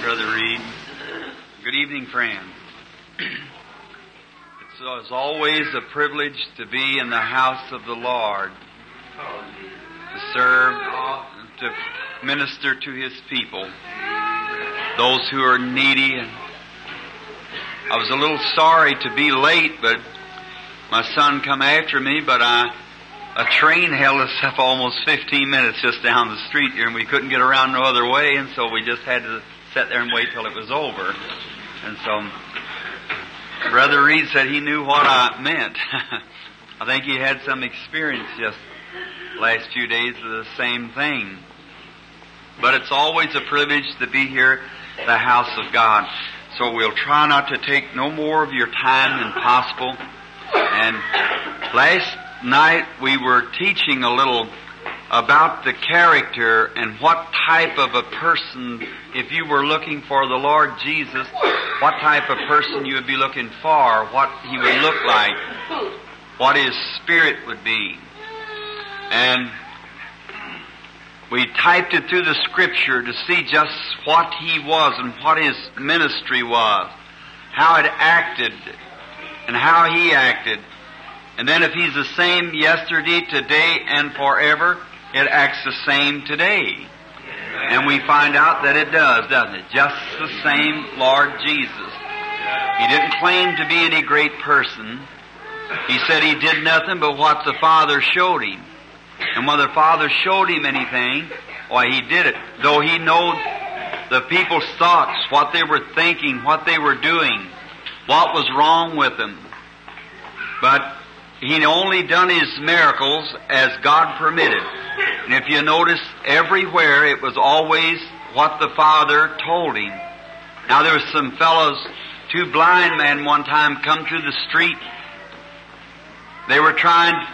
Brother Reed. Good evening, friends. It's, always a privilege to be in the house of the Lord, to serve, to minister to His people, those who are needy. I was a little sorry to be late, but my son come after me, but I, a train held us up almost 15 minutes just down the street here, and we couldn't get around no other way, and so we just had to sit there and wait till it was over. And so, Brother Reed said he knew what I meant. I think he had some experience just last few days of the same thing. But it's always a privilege to be here, the house of God. So we'll try not to take no more of your time than possible. And last night we were teaching a little about the character and what type of a person, if you were looking for the Lord Jesus, what type of person you would be looking for, what he would look like, what his spirit would be. And we typed it through the scripture to see just what he was and what his ministry was, how it acted, and how he acted. And then if he's the same yesterday, today, and forever, it acts the same today. And we find out that it does, doesn't it? Just the same Lord Jesus. He didn't claim to be any great person. He said he did nothing but what the Father showed him. And when the Father showed him anything, why he did it. Though he knowed the people's thoughts, what they were thinking, what they were doing, what was wrong with them. But he only done his miracles as God permitted. And if you notice, everywhere it was always what the Father told him. Now there was some fellows, two blind men one time come through the street. They were trying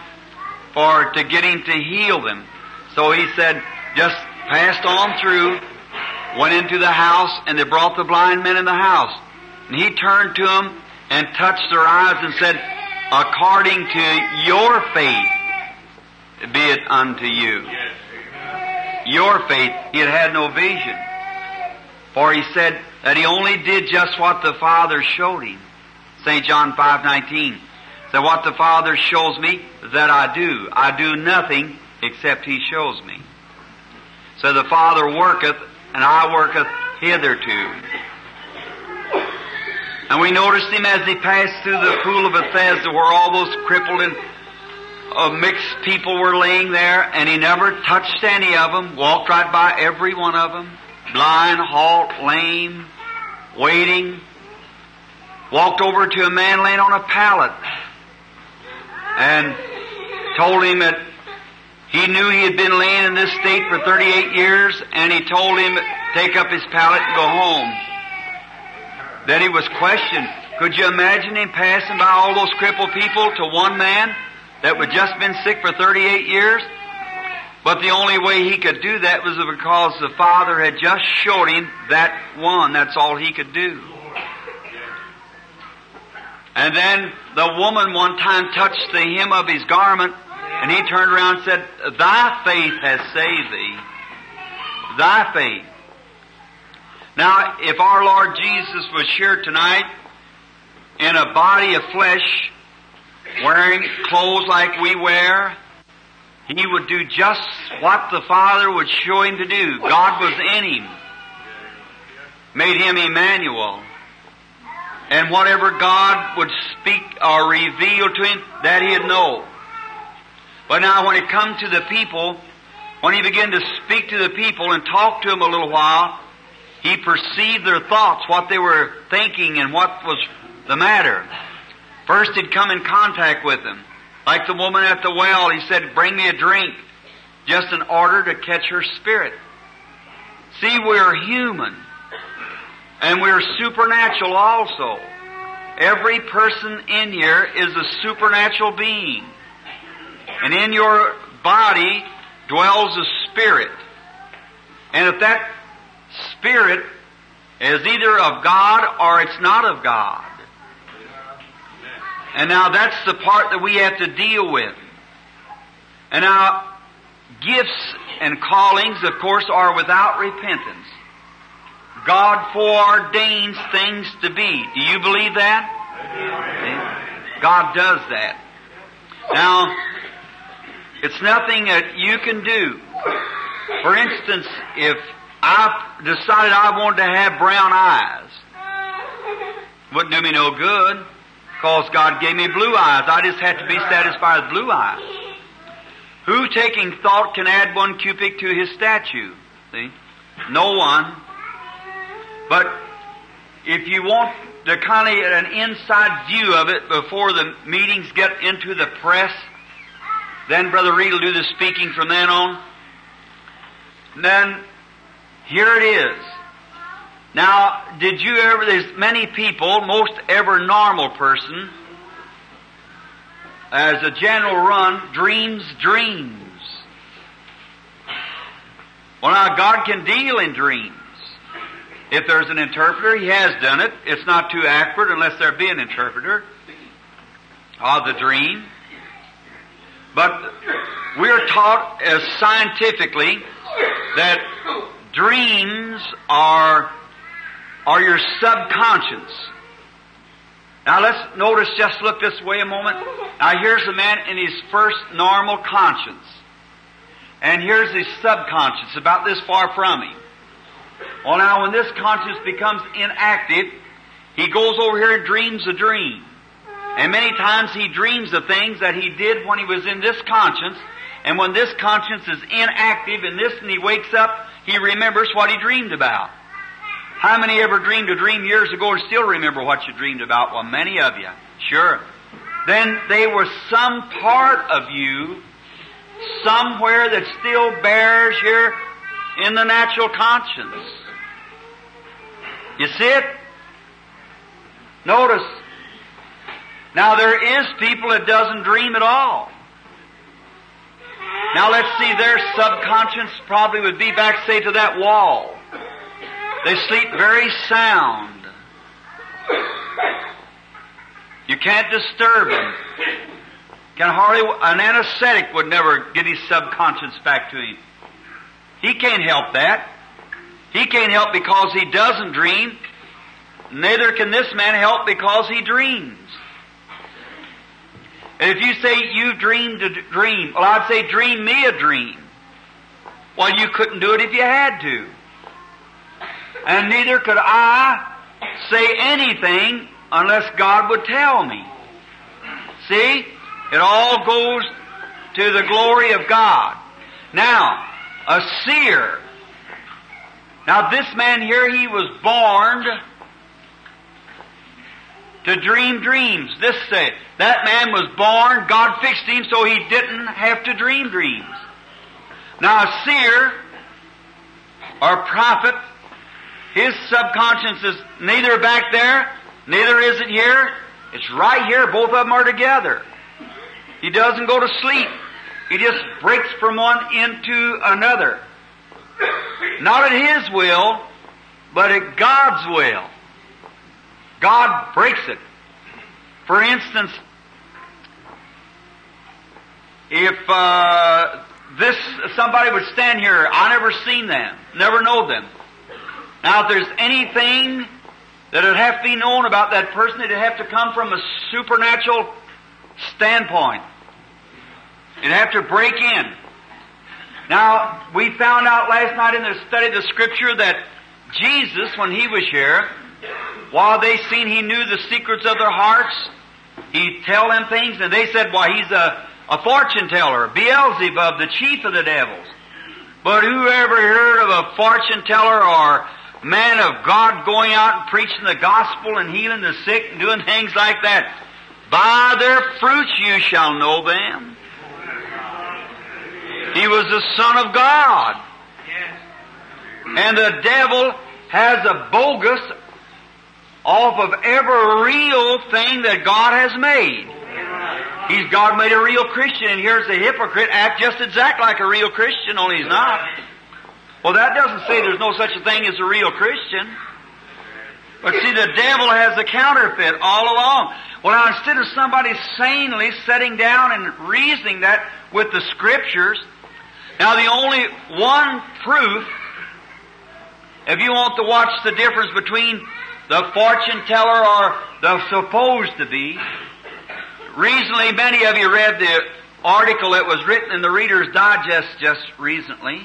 for to get him to heal them. So he said, just passed on through, went into the house, and they brought the blind men in the house. And he turned to them and touched their eyes and said, according to your faith, be it unto you. Your faith, he had had no vision. For he said that he only did just what the Father showed him. St. John 5.19 said, what the Father shows me, that I do. I do nothing except he shows me. So the Father worketh, and I worketh hitherto. And we noticed him as he passed through the pool of Bethesda where all those crippled and uh, mixed people were laying there, and he never touched any of them, walked right by every one of them, blind, halt, lame, waiting, walked over to a man laying on a pallet, and told him that he knew he had been laying in this state for 38 years, and he told him take up his pallet and go home. Then he was questioned. Could you imagine him passing by all those crippled people to one man that had just been sick for 38 years? But the only way he could do that was because the Father had just showed him that one. That's all he could do. And then the woman one time touched the hem of his garment, and he turned around and said, Thy faith has saved thee. Thy faith. Now, if our Lord Jesus was here tonight in a body of flesh, wearing clothes like we wear, he would do just what the Father would show him to do. God was in him. Made him Emmanuel. And whatever God would speak or reveal to him, that he'd know. But now when it come to the people, when he began to speak to the people and talk to them a little while, he perceived their thoughts, what they were thinking and what was the matter. First he'd come in contact with them. Like the woman at the well, he said, bring me a drink. Just in order to catch her spirit. See, we're human. And we're supernatural also. Every person in here is a supernatural being. And in your body dwells a spirit. And if that spirit is either of God or it's not of God. And now that's the part that we have to deal with. And now, gifts and callings, of course, are without repentance. God foreordains things to be. Do you believe that? See? God does that. Now, it's nothing that you can do. For instance, if I decided I wanted to have brown eyes, wouldn't do me no good, because God gave me blue eyes. I just had to be satisfied with blue eyes. Who taking thought can add one cubit to his statue? See? No one. But if you want to kind of an inside view of it before the meetings get into the press, then Brother Reed will do the speaking from then on. Then here it is. Now, did you ever, there's many people, most every normal person, as a general run, dreams dreams. Well, now God can deal in dreams. If there's an interpreter, He has done it. It's not too accurate unless there be an interpreter of the dream. But we're taught as scientifically that dreams are, are your subconscious. Now let's notice, just look this way a moment. Now here's a man in his first normal conscience. And here's his subconscious, about this far from him. Well now when this conscience becomes inactive, he goes over here and dreams a dream. And many times he dreams of things that he did when he was in this conscience. And when this conscience is inactive in this and he wakes up, he remembers what he dreamed about. How many ever dreamed a dream years ago and still remember what you dreamed about? Well, many of you. Sure. Then they were some part of you somewhere that still bears here in the natural conscience. You see it? Notice. Now there is people that doesn't dream at all. Now let's see, their subconscious probably would be back, say, to that wall. They sleep very sound. You can't disturb them. Can hardly, an anesthetic would never get his subconscious back to him. He can't help that. He can't help because he doesn't dream. Neither can this man help because he dreams. And if you say you dreamed a dream, well, I'd say dream me a dream. Well, you couldn't do it if you had to. And neither could I say anything unless God would tell me. See? It all goes to the glory of God. Now, a seer. Now this man here, he was born to dream dreams. This say, that man was born, God fixed him so he didn't have to dream dreams. Now a seer or prophet, his subconscious is neither back there, neither is it here. It's right here, both of them are together. He doesn't go to sleep. He just breaks from one into another. Not at his will, but at God's will. God breaks it. For instance, if uh, this somebody would stand here, I never seen them, never know them. Now, if there's anything that would have to be known about that person, it'd have to come from a supernatural standpoint. It'd have to break in. Now, we found out last night in the study of the Scripture that Jesus, when He was here, while they seen He knew the secrets of their hearts, He'd tell them things, and they said, why, He's a, a fortune teller, Beelzebub, the chief of the devils. But whoever heard of a fortune teller or man of God going out and preaching the gospel and healing the sick and doing things like that, by their fruits you shall know them. He was the Son of God. And the devil has a bogus off of every real thing that God has made. He's God made a real Christian, and here's the hypocrite act just exact like a real Christian, only he's not. Well, that doesn't say there's no such a thing as a real Christian. But see, the devil has a counterfeit all along. Well, now instead of somebody sanely sitting down and reasoning that with the scriptures, now the only one proof if you want to watch the difference between the fortune teller or the supposed to be, recently many of you read the article that was written in the Reader's Digest just recently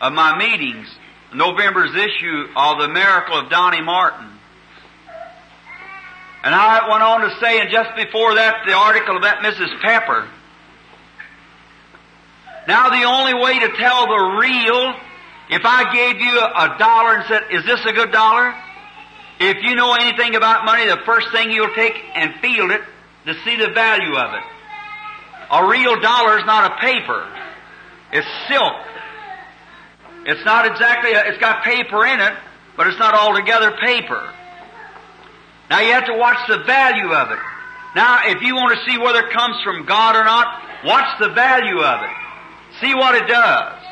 of my meetings, November's issue of The Miracle of Donny Morton. And I went on to say, and just before that, the article of that Mrs. Pepper. Now the only way to tell the real, if I gave you a dollar and said, is this a good dollar? If you know anything about money, the first thing you'll take and feel it to see the value of it. A real dollar is not a paper. It's silk. It's not exactly, a, it's got paper in it, but it's not altogether paper. Now you have to watch the value of it. Now, if you want to see whether it comes from God or not, watch the value of it. See what it does.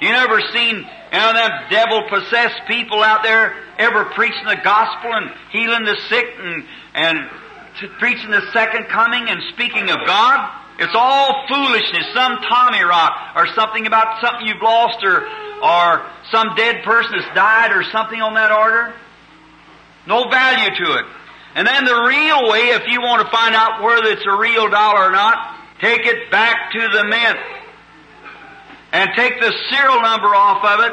You never seen know, them devil possessed people out there ever preaching the gospel and healing the sick and, and preaching the second coming and speaking of God? It's all foolishness, some Tommy rot or something about something you've lost or, or some dead person that's died or something on that order. No value to it. And then the real way, if you want to find out whether it's a real dollar or not, take it back to the mint. And take the serial number off of it.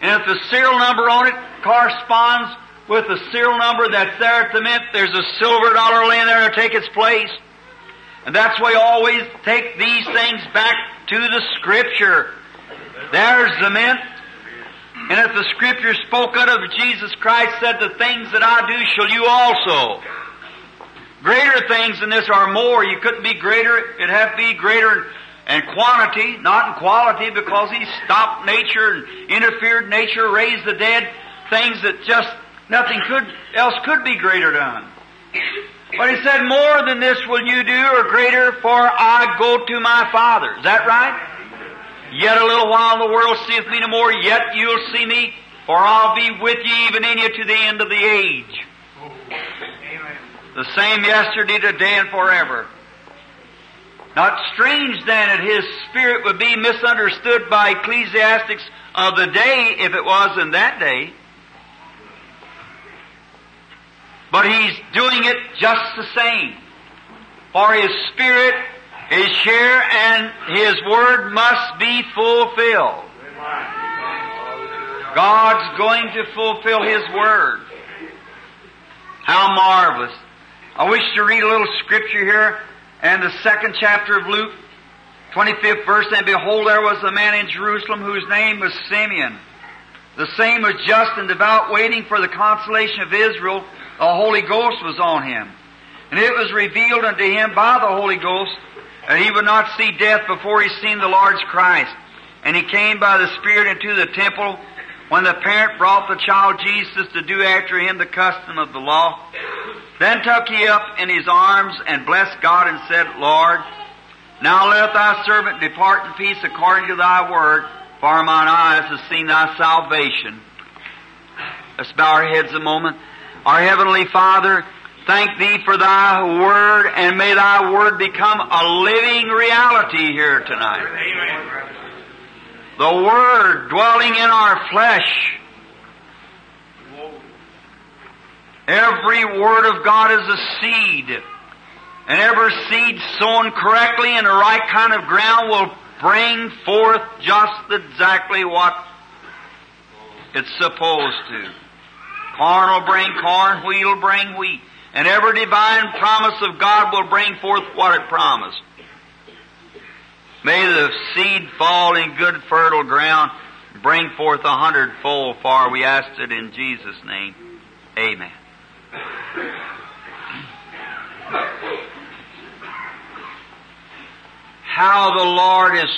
And if the serial number on it corresponds with the serial number that's there at the mint, there's a silver dollar laying there to take its place. And that's why you always take these things back to the Scripture. There's the mint. And if the Scripture spoke out of Jesus Christ said, the things that I do shall you also. Greater things than this are more. You couldn't be greater. It'd have to be greater in quantity, not in quality, because He stopped nature and interfered nature, raised the dead, things that just nothing could else could be greater done. But He said, more than this will you do, or greater, for I go to my Father. Is that right? Yet a little while the world seeth me no more, yet you'll see me, for I'll be with you even in you to the end of the age. Oh, the same yesterday, today, and forever. Not strange then that his spirit would be misunderstood by ecclesiastics of the day if it was in that day. But he's doing it just the same. For his spirit is here and his word must be fulfilled. God's going to fulfill his word. How marvelous. I wish to read a little scripture here and the second chapter of Luke, 25th verse, and behold, there was a man in Jerusalem whose name was Simeon. The same was just and devout, waiting for the consolation of Israel. The Holy Ghost was on him. And it was revealed unto him by the Holy Ghost that he would not see death before he seen the Lord's Christ. And he came by the Spirit into the temple when the parent brought the child Jesus to do after him the custom of the law. Then took he up in his arms and blessed God and said, Lord, now let thy servant depart in peace according to thy word, for mine eyes have seen thy salvation. Let's bow our heads a moment. Our Heavenly Father, thank Thee for Thy Word, and may Thy Word become a living reality here tonight. Amen. The Word dwelling in our flesh. Every Word of God is a seed. And every seed sown correctly in the right kind of ground will bring forth just exactly what it's supposed to. Corn will bring corn, wheat will bring wheat. And every divine promise of God will bring forth what it promised. May the seed fall in good fertile ground, bring forth a hundredfold, for we ask it in Jesus' name. Amen. How the Lord is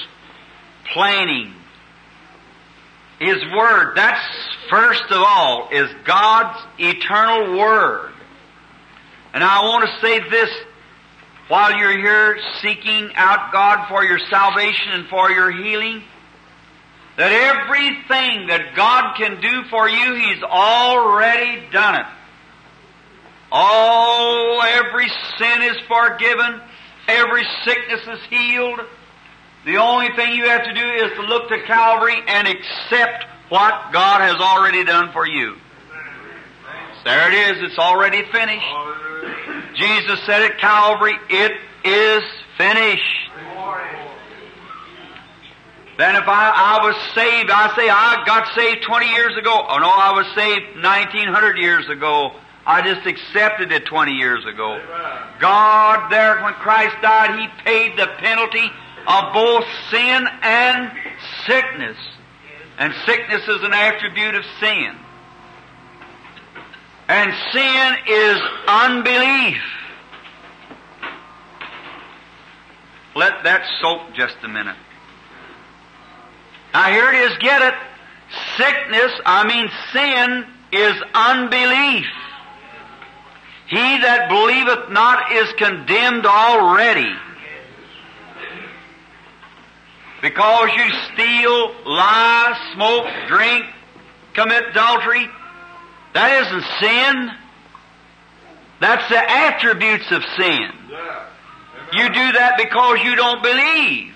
planning His Word. That's first of all, is God's eternal Word. And I want to say this while you're here seeking out God for your salvation and for your healing, that everything that God can do for you, He's already done it. All, every sin is forgiven, every sickness is healed. The only thing you have to do is to look to Calvary and accept what God has already done for you. There it is. It's already finished. Jesus said at Calvary, it is finished. Then if I, I was saved, I say I got saved 20 years ago. Oh no, I was saved 1900 years ago. I just accepted it 20 years ago. God there, when Christ died, He paid the penalty of both sin and sickness. And sickness is an attribute of sin. And sin is unbelief. Let that soak just a minute. Now here it is, get it. Sickness, I mean sin, is unbelief. He that believeth not is condemned already. Because you steal, lie, smoke, drink, commit adultery, that isn't sin. That's the attributes of sin. You do that because you don't believe.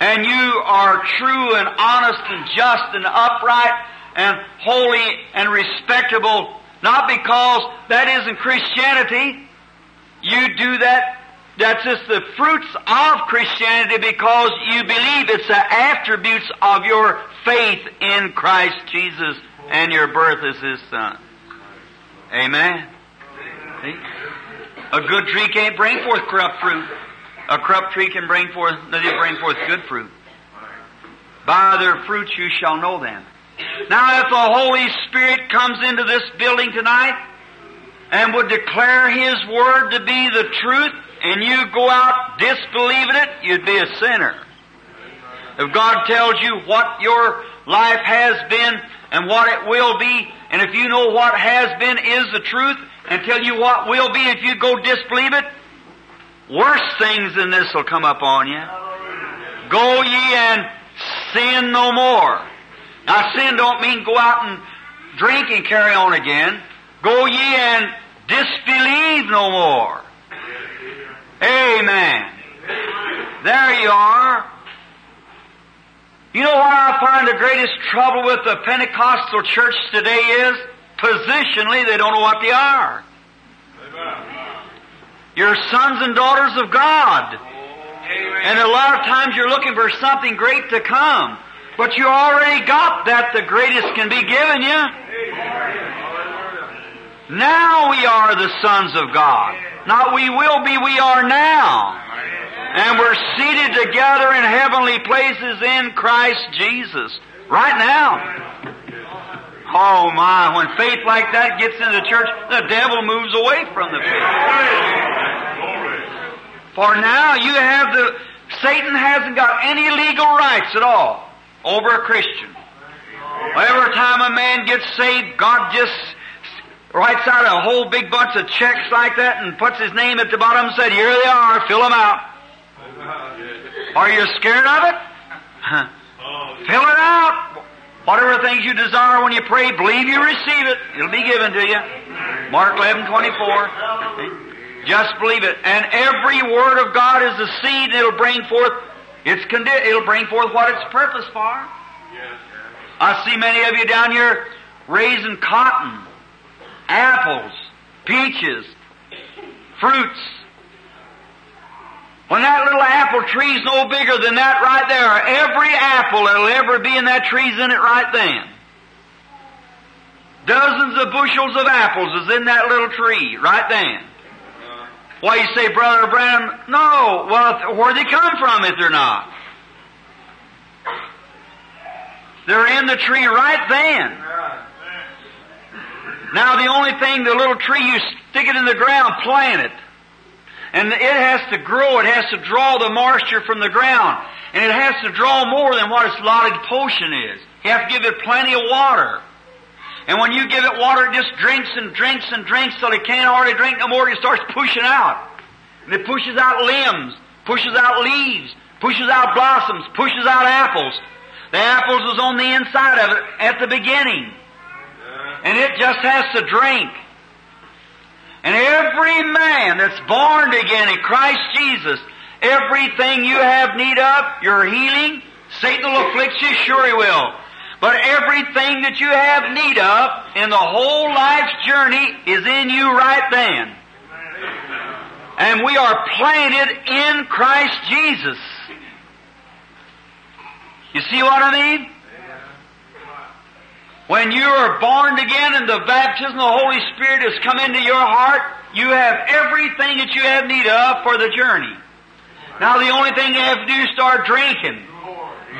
And you are true and honest and just and upright and holy and respectable, not because that isn't Christianity. You do that, that's just the fruits of Christianity because you believe it's the attributes of your faith in Christ Jesus and your birth as His Son. Amen. See? A good tree can't bring forth corrupt fruit. A corrupt tree can bring forth, bring forth good fruit. By their fruits you shall know them. Now if the Holy Spirit comes into this building tonight and would declare His Word to be the truth and you go out disbelieving it, you'd be a sinner. If God tells you what your life has been and what it will be, and if you know what has been is the truth, and tell you what will be if you go disbelieve it, worse things than this will come upon you. Go ye and sin no more. Now sin don't mean go out and drink and carry on again. Go ye and disbelieve no more. Amen. There you are. You know what I find the greatest trouble with the Pentecostal church today is? Positionally, they don't know what they are. You're sons and daughters of God. And a lot of times you're looking for something great to come. But you already got that the greatest can be given you. Now we are the sons of God. Not we will be, we are now. And we're seated together in heavenly places in Christ Jesus. Right now. Oh my, when faith like that gets into the church, the devil moves away from the faith. For now you have the, Satan hasn't got any legal rights at all over a Christian. Every time a man gets saved, God just writes out a whole big bunch of checks like that and puts his name at the bottom and said, here they are, fill them out. Are you scared of it? fill it out. Whatever things you desire when you pray, believe you receive it. It'll be given to you. Mark 11, 24. Just believe it. And every word of God is a seed and it'll bring forth its condi- it'll bring forth what its purpose for. I see many of you down here raising cotton, apples, peaches, fruits. When that little apple tree's no bigger than that right there, every apple that'll ever be in that tree's in it right then. Dozens of bushels of apples is in that little tree right then. Why you say, Brother Branham? No. Well, where they come from if they're not? They're in the tree right then. Now the only thing, the little tree, you stick it in the ground, plant it. And it has to grow, it has to draw the moisture from the ground. And it has to draw more than what its allotted portion is. You have to give it plenty of water. And when you give it water, it just drinks and drinks and drinks till it can't hardly drink no more. It starts pushing out. And it pushes out limbs, pushes out leaves, pushes out blossoms, pushes out apples. The apples was on the inside of it at the beginning. And it just has to drink. And every man that's born again in Christ Jesus, everything you have need of, your healing, Satan will afflict you, sure he will. But everything that you have need of in the whole life's journey is in you right then. And we are planted in Christ Jesus. You see what I mean? When you are born again and the baptism of the Holy Spirit has come into your heart, you have everything that you have need of for the journey. Now the only thing you have to do is start drinking.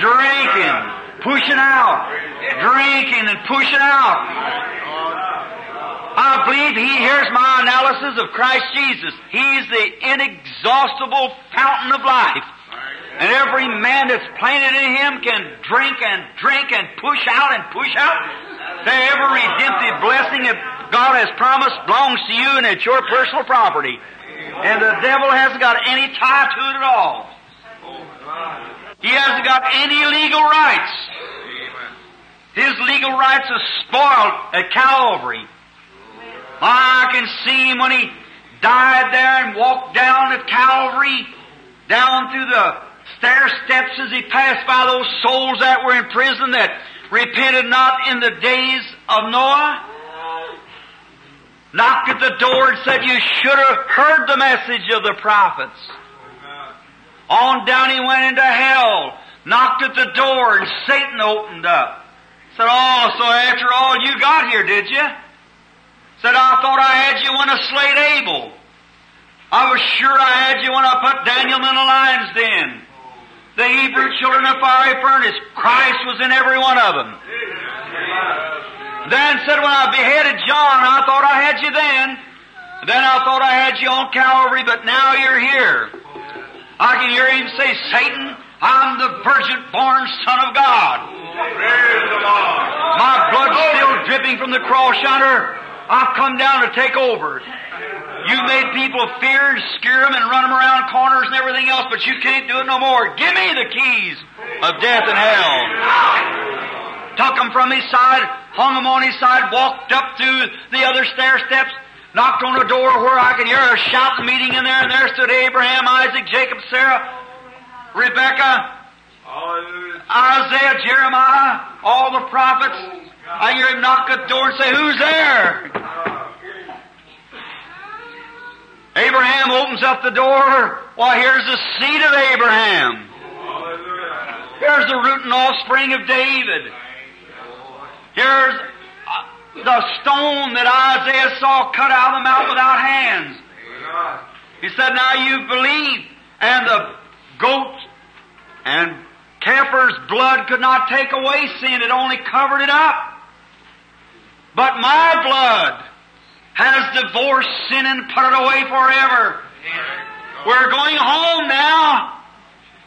Drinking. Pushing out. Drinking and pushing out. I believe he hears my analysis of Christ Jesus. He's the inexhaustible fountain of life. And every man that's planted in him can drink and drink and push out and push out. The every redemptive blessing that God has promised belongs to you and it's your personal property. And the devil hasn't got any tie to it at all. He hasn't got any legal rights. His legal rights are spoiled at Calvary. I can see him when he died there and walked down at Calvary, down through the stair steps as he passed by those souls that were in prison that repented not in the days of Noah. Knocked at the door and said, You should have heard the message of the prophets. On down he went into hell, knocked at the door, and Satan opened up. Said, Oh, so after all you got here, did you? Said, I thought I had you when I slayed Abel. I was sure I had you when I put Daniel in the lion's den. The Hebrew children of fiery furnace. Christ was in every one of them. Then said, when I beheaded John, I thought I had you then. Then I thought I had you on Calvary, but now you're here. I can hear him say, Satan, I'm the virgin born Son of God. Praise the Lord. My blood's still dripping from the cross yonder. I've come down to take over. You made people fear and scare them and run them around corners and everything else, but you can't do it no more. Give me the keys of death and hell. Took them from his side, hung them on his side, walked up through the other stair steps, knocked on a door where I could hear a shout meeting in there, and there stood Abraham, Isaac, Jacob, Sarah, Rebecca, Isaiah, Jeremiah, all the prophets. I hear him knock at the door and say, Who's there? Abraham opens up the door. Why, here's the seed of Abraham. Here's the root and offspring of David. Here's uh, the stone that Isaiah saw cut out of the mount without hands. He said, Now you believe. And the goat and heifer's blood could not take away sin, it only covered it up. But my blood has divorced sin and put it away forever. We're going home now.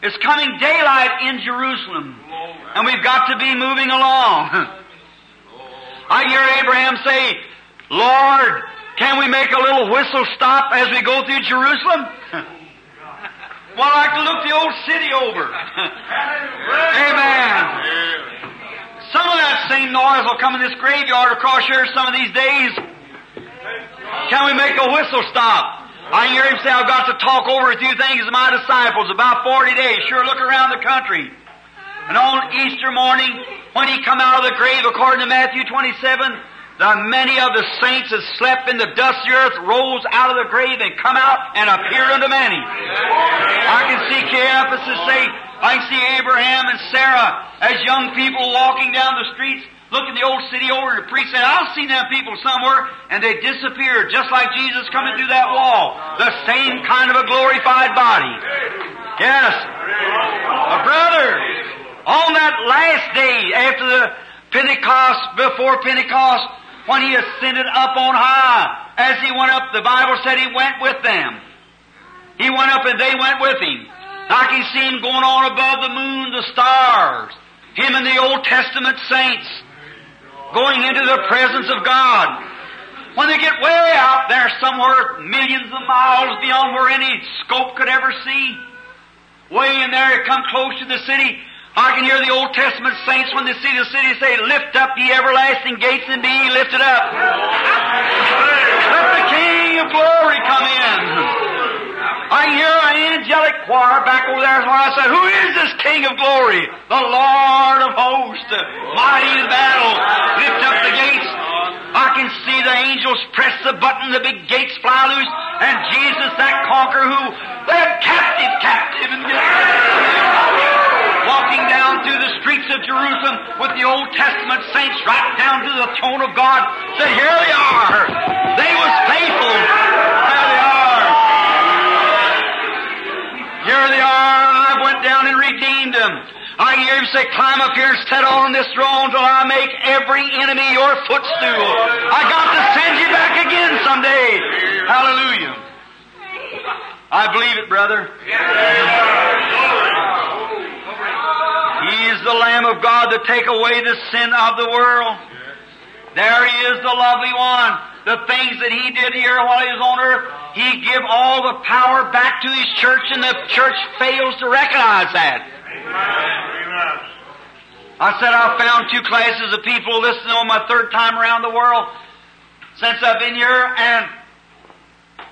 It's coming daylight in Jerusalem. And we've got to be moving along. I hear Abraham say, Lord, can we make a little whistle stop as we go through Jerusalem? well, I can look the old city over. Amen. Some of that same noise will come in this graveyard across here some of these days. Can we make a whistle stop? I hear him say, I've got to talk over a few things to my disciples about 40 days. Sure, look around the country. And on Easter morning, when he come out of the grave, according to Matthew 27, the many of the saints that slept in the dusty earth rose out of the grave and come out and appeared unto many. I can see Caiaphas say, I can see Abraham and Sarah as young people walking down the streets, looking the old city over, the priest said, I've seen them people somewhere, and they disappeared, just like Jesus coming through that wall. The same kind of a glorified body. Yes. A brother, on that last day after the Pentecost, before Pentecost, when he ascended up on high, as he went up, the Bible said he went with them. He went up and they went with him. I can see him going on above the moon, the stars. Him and the Old Testament saints going into the presence of God. When they get way out there somewhere, millions of miles beyond where any scope could ever see, way in there, come close to the city, I can hear the Old Testament saints when they see the city say, Lift up ye everlasting gates and be ye lifted up. Let the King of glory come in. I can hear an angelic choir back over there. So I said, Who is this King of glory? The Lord of hosts, mighty in battle. Lift up the gates. I can see the angels press the button, the big gates fly loose, and Jesus, that conqueror who led captive, captive, and walking down through the streets of Jerusalem with the Old Testament saints right down to the throne of God, said, Here they are. They was faithful. There they are. Here they are. I went down and redeemed them. I hear him say, climb up here and sit on this throne till I make every enemy your footstool. I got to send you back again someday. Hallelujah. I believe it, brother. He is the Lamb of God to take away the sin of the world. There he is, the lovely one. The things that he did here while he was on earth, he give all the power back to his church and the church fails to recognize that. I said I found two classes of people listening on my third time around the world since I've been here, and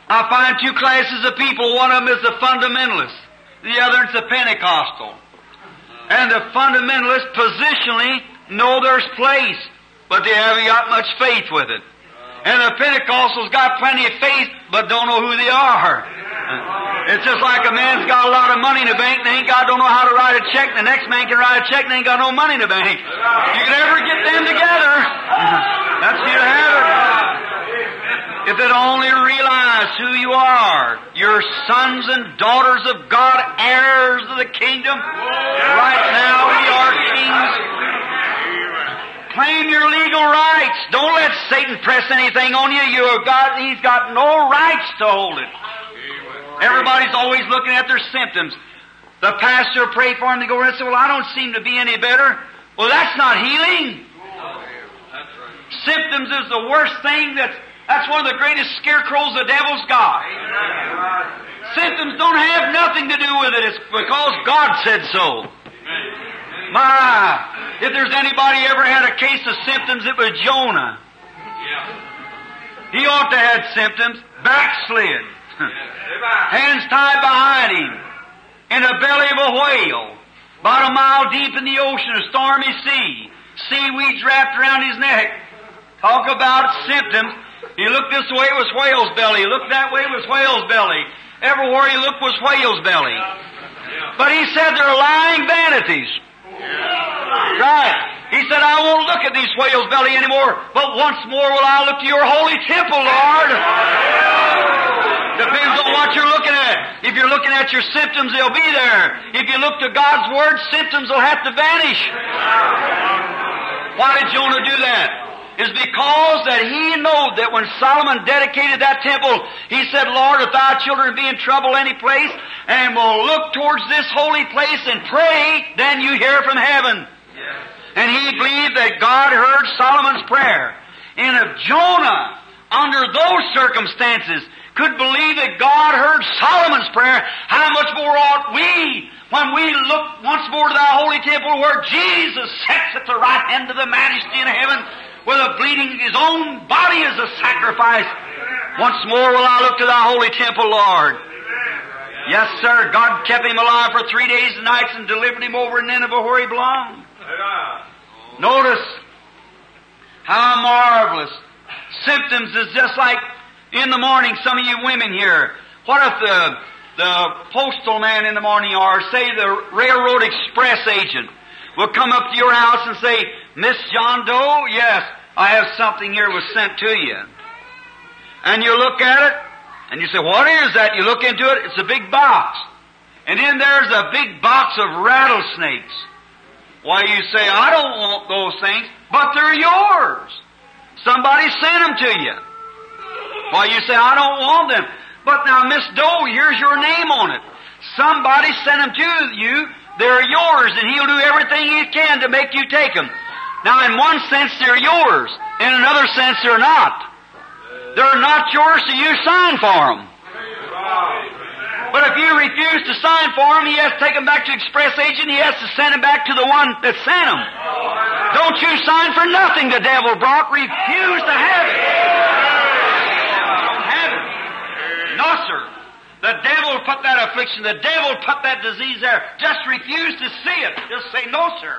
I find two classes of people. One of them is the fundamentalist, the other is the Pentecostal. And the fundamentalists positionally know there's place, but they haven't got much faith with it. And the Pentecostals got plenty of faith, but don't know who they are. It's just like a man's got a lot of money in the bank and ain't got don't know how to write a check. And the next man can write a check and ain't got no money in the bank. You can ever get them together. That's you to. If they'd only realize who you are, you're sons and daughters of God, heirs of the kingdom. Right now we are kings. Claim your legal rights. Don't let Satan press anything on you. You got, he's got no rights to hold it. Everybody's always looking at their symptoms. The pastor pray for him. They go and say, "Well, I don't seem to be any better." Well, that's not healing. Symptoms is the worst thing. That's that's one of the greatest scarecrows the devil's got. Symptoms don't have nothing to do with it. It's because God said so. My, if there's anybody ever had a case of symptoms, it was Jonah. He ought to have had symptoms. Backslid. Hands tied behind him. In the belly of a whale. About a mile deep in the ocean, a stormy sea. Seaweeds wrapped around his neck. Talk about symptoms. He looked this way, it was whale's belly. He looked that way, it was whale's belly. Everywhere he looked was whale's belly. But he said they're lying vanities. Right. He said, I won't look at these whales' belly anymore, but once more will I look to your holy temple, Lord. Depends on what you're looking at. If you're looking at your symptoms, they'll be there. If you look to God's Word, symptoms will have to vanish. Why did Jonah do that? Is because that he knew that when Solomon dedicated that temple, he said, Lord, if thy children be in trouble any place, and will look towards this holy place and pray, then you hear from heaven. And he believed that God heard Solomon's prayer. And if Jonah, under those circumstances, could believe that God heard Solomon's prayer, how much more ought we, when we look once more to thy holy temple where Jesus sits at the right hand of the majesty in heaven, bleeding his own body as a sacrifice. Once more will I look to thy holy temple, Lord. Yes, sir. God kept him alive for three days and nights and delivered him over in Nineveh where he belonged. Notice how marvelous. Symptoms is just like in the morning, some of you women here. What if the, the postal man in the morning or say the railroad express agent will come up to your house and say, Miss John Doe, yes, I have something here was sent to you. And you look at it, and you say, what is that? You look into it, it's a big box. And in there's a big box of rattlesnakes. Why, you say, I don't want those things, but they're yours. Somebody sent them to you. Why, you say, I don't want them. But now, Miss Doe, here's your name on it. Somebody sent them to you. They're yours, and he'll do everything he can to make you take them. Now, in one sense, they're yours. In another sense, they're not. They're not yours, so you sign for them. But if you refuse to sign for them, he has to take them back to express agent. He has to send them back to the one that sent them. Don't you sign for nothing the devil brought. Refuse to have it. Don't have it. No, sir. The devil put that affliction, the devil put that disease there. Just refuse to see it. Just say, no, sir.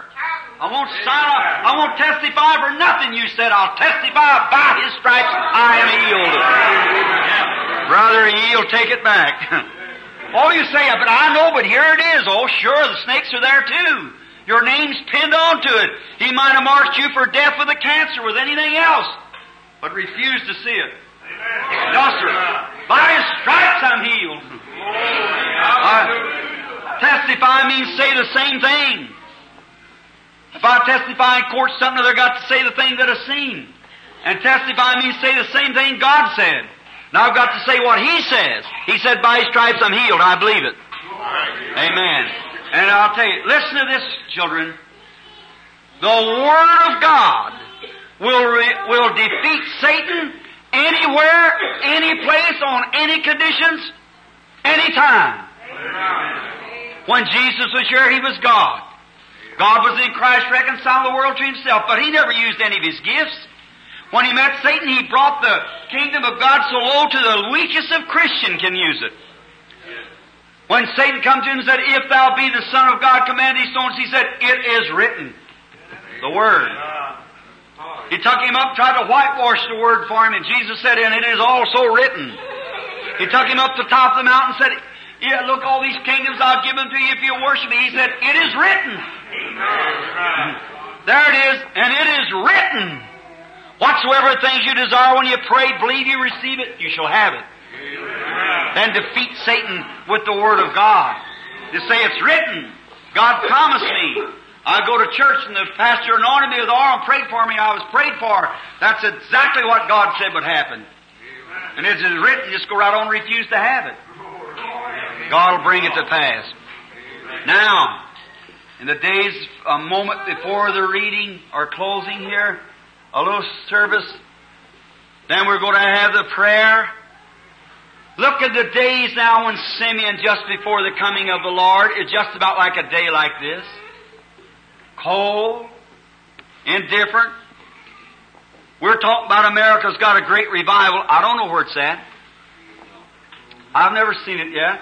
I won't sign up. I won't testify for nothing you said. I'll testify by his stripes I am healed. Brother, he'll take it back. oh, you say, but I know, but here it is. Oh, sure, the snakes are there too. Your name's pinned onto it. He might have marked you for death with a cancer, with anything else, but refuse to see it. No, sir. By his stripes I'm healed. Uh, testify means say the same thing. If I testify in court something, they've got to say the thing that I've seen. And testify means say the same thing God said. Now I've got to say what He says. He said, by His stripes I'm healed. I believe it. Amen. And I'll tell you, listen to this, children. The Word of God will, re- will defeat Satan anywhere, any place, on any conditions, anytime. When Jesus was here, He was God. God was in Christ reconciling the world to Himself, but He never used any of His gifts. When He met Satan, He brought the kingdom of God so low to the weakest of Christian can use it. When Satan comes to him and said, If thou be the Son of God, command these stones, he said, It is written. The Word. He took him up, tried to whitewash the Word for him, and Jesus said, And it is also written. He took him up to the top of the mountain and said, Yeah, look, all these kingdoms I'll give them to you if you worship me. He said, It is written. There it is, and it is written. Whatsoever things you desire when you pray, believe you receive it, you shall have it. Then defeat Satan with the Word of God. You say it's written. God promised me. I go to church and the pastor anointed me with oil and prayed for me. I was prayed for. That's exactly what God said would happen. And it is written, just go right on and refuse to have it. God will bring it to pass. Now, in the days, a moment before the reading or closing here, a little service, then we're going to have the prayer. Look at the days now when Simeon, just before the coming of the Lord, is just about like a day like this. Cold, indifferent. We're talking about America's got a great revival. I don't know where it's at. I've never seen it yet.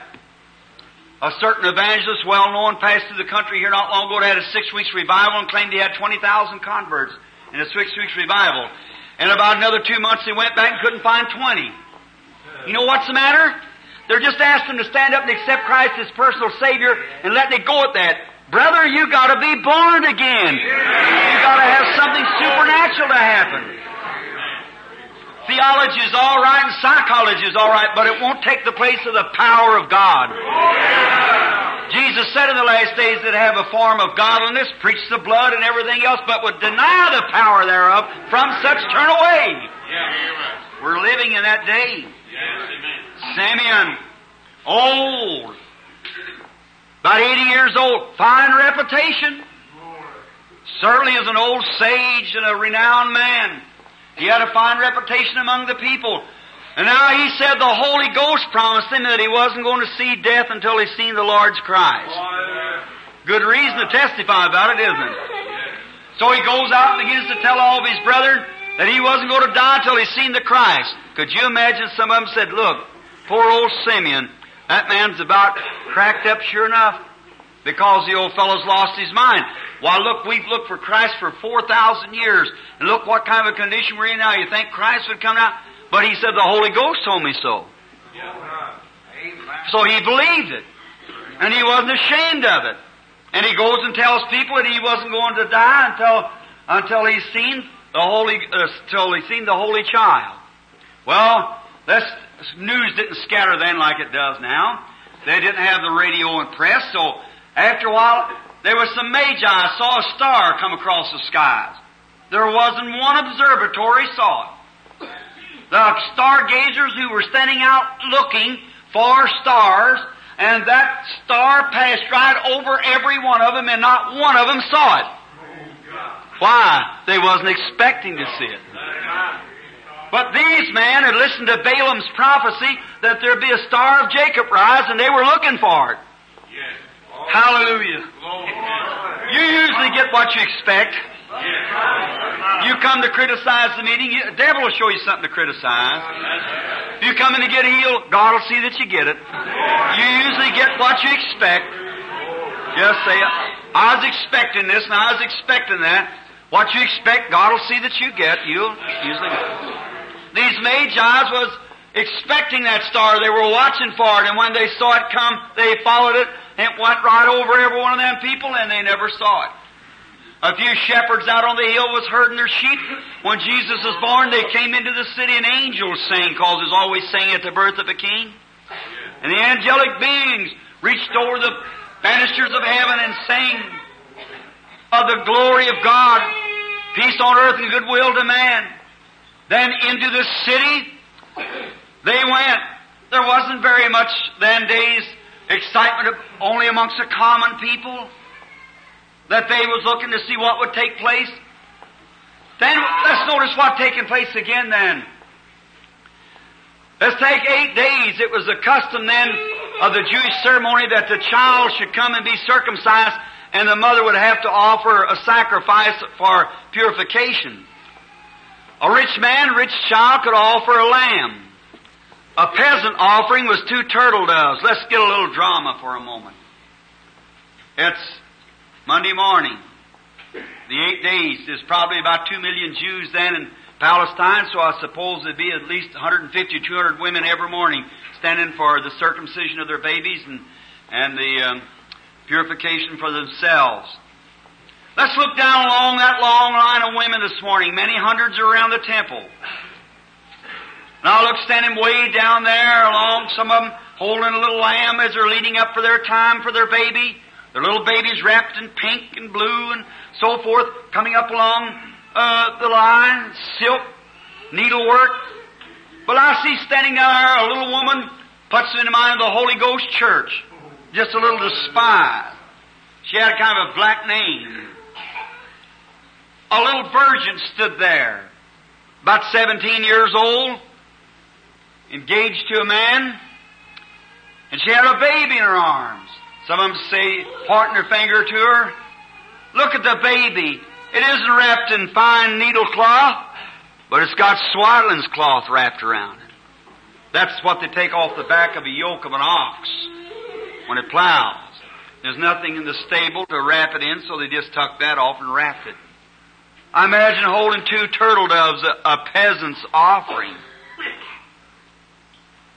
A certain evangelist, well known, passed through the country here not long ago, had a six weeks revival and claimed he had 20,000 converts in a six weeks revival. And about another two months he went back and couldn't find 20. You know what's the matter? They're just asking him to stand up and accept Christ as personal Savior and letting it go at that. Brother, you gotta be born again. You gotta have something supernatural to happen. Theology is alright and psychology is alright, but it won't take the place of the power of God. Jesus said in the last days that have a form of godliness, preach the blood and everything else, but would deny the power thereof, from such turn away. We're living in that day. Simeon, old, about 80 years old, fine reputation. Certainly is an old sage and a renowned man. He had a fine reputation among the people. And now he said the Holy Ghost promised him that he wasn't going to see death until he's seen the Lord's Christ. Good reason to testify about it, isn't it? So he goes out and begins to tell all of his brethren that he wasn't going to die until he's seen the Christ. Could you imagine some of them said, look, poor old Simeon, that man's about cracked up sure enough because the old fellow's lost his mind. Why, look, we've looked for Christ for 4,000 years, and look what kind of a condition we're in now. You think Christ would come out? But he said, the Holy Ghost told me so. So he believed it. And he wasn't ashamed of it. And he goes and tells people that he wasn't going to die until, until he's seen the Holy, uh, until he's seen the Holy Child. Well, this news didn't scatter then like it does now. They didn't have the radio and press, so after a while, there was some magi saw a star come across the skies. There wasn't one observatory saw it. The stargazers who were standing out looking for stars, and that star passed right over every one of them, and not one of them saw it. Why? They wasn't expecting to see it. But these men had listened to Balaam's prophecy that there'd be a star of Jacob rise, and they were looking for it. Hallelujah. You usually get what you expect. You come to criticize the meeting, the devil will show you something to criticize. If you come in to get healed, God will see that you get it. You usually get what you expect. Just say, I was expecting this and I was expecting that. What you expect, God will see that you get. You'll usually get. These Magi's was expecting that star. They were watching for it, and when they saw it come, they followed it, and it went right over every one of them people, and they never saw it. A few shepherds out on the hill was herding their sheep. When Jesus was born, they came into the city and angels sang, cause there's always singing at the birth of a king. And the angelic beings reached over the banisters of heaven and sang of the glory of God, peace on earth and goodwill to man. Then into the city they went. There wasn't very much then days excitement only amongst the common people that they was looking to see what would take place. Then let's notice what taking place again then. Let's take eight days. It was the custom then of the Jewish ceremony that the child should come and be circumcised and the mother would have to offer a sacrifice for purification. A rich man, rich child could offer a lamb. A peasant offering was two turtle doves. Let's get a little drama for a moment. It's Monday morning. The eight days. There's probably about two million Jews then in Palestine, so I suppose there'd be at least 150, 200 women every morning standing for the circumcision of their babies and, and the um, purification for themselves. Let's look down along that long line of women this morning. Many hundreds around the temple. Now look standing way down there along, some of them holding a little lamb as they're leading up for their time for their baby. Their little babies wrapped in pink and blue and so forth, coming up along uh, the line, silk, needlework. But I see standing there a little woman, puts me in mind the Holy Ghost Church. Just a little despised. She had a kind of a black name. A little virgin stood there, about 17 years old, engaged to a man, and she had a baby in her arms. Some of them say, pointing her finger to her, look at the baby. It isn't wrapped in fine needle cloth, but it's got swaddling's cloth wrapped around it. That's what they take off the back of a yoke of an ox when it plows. There's nothing in the stable to wrap it in, so they just tuck that off and wrap it. I imagine holding two turtle doves, a, a peasant's offering.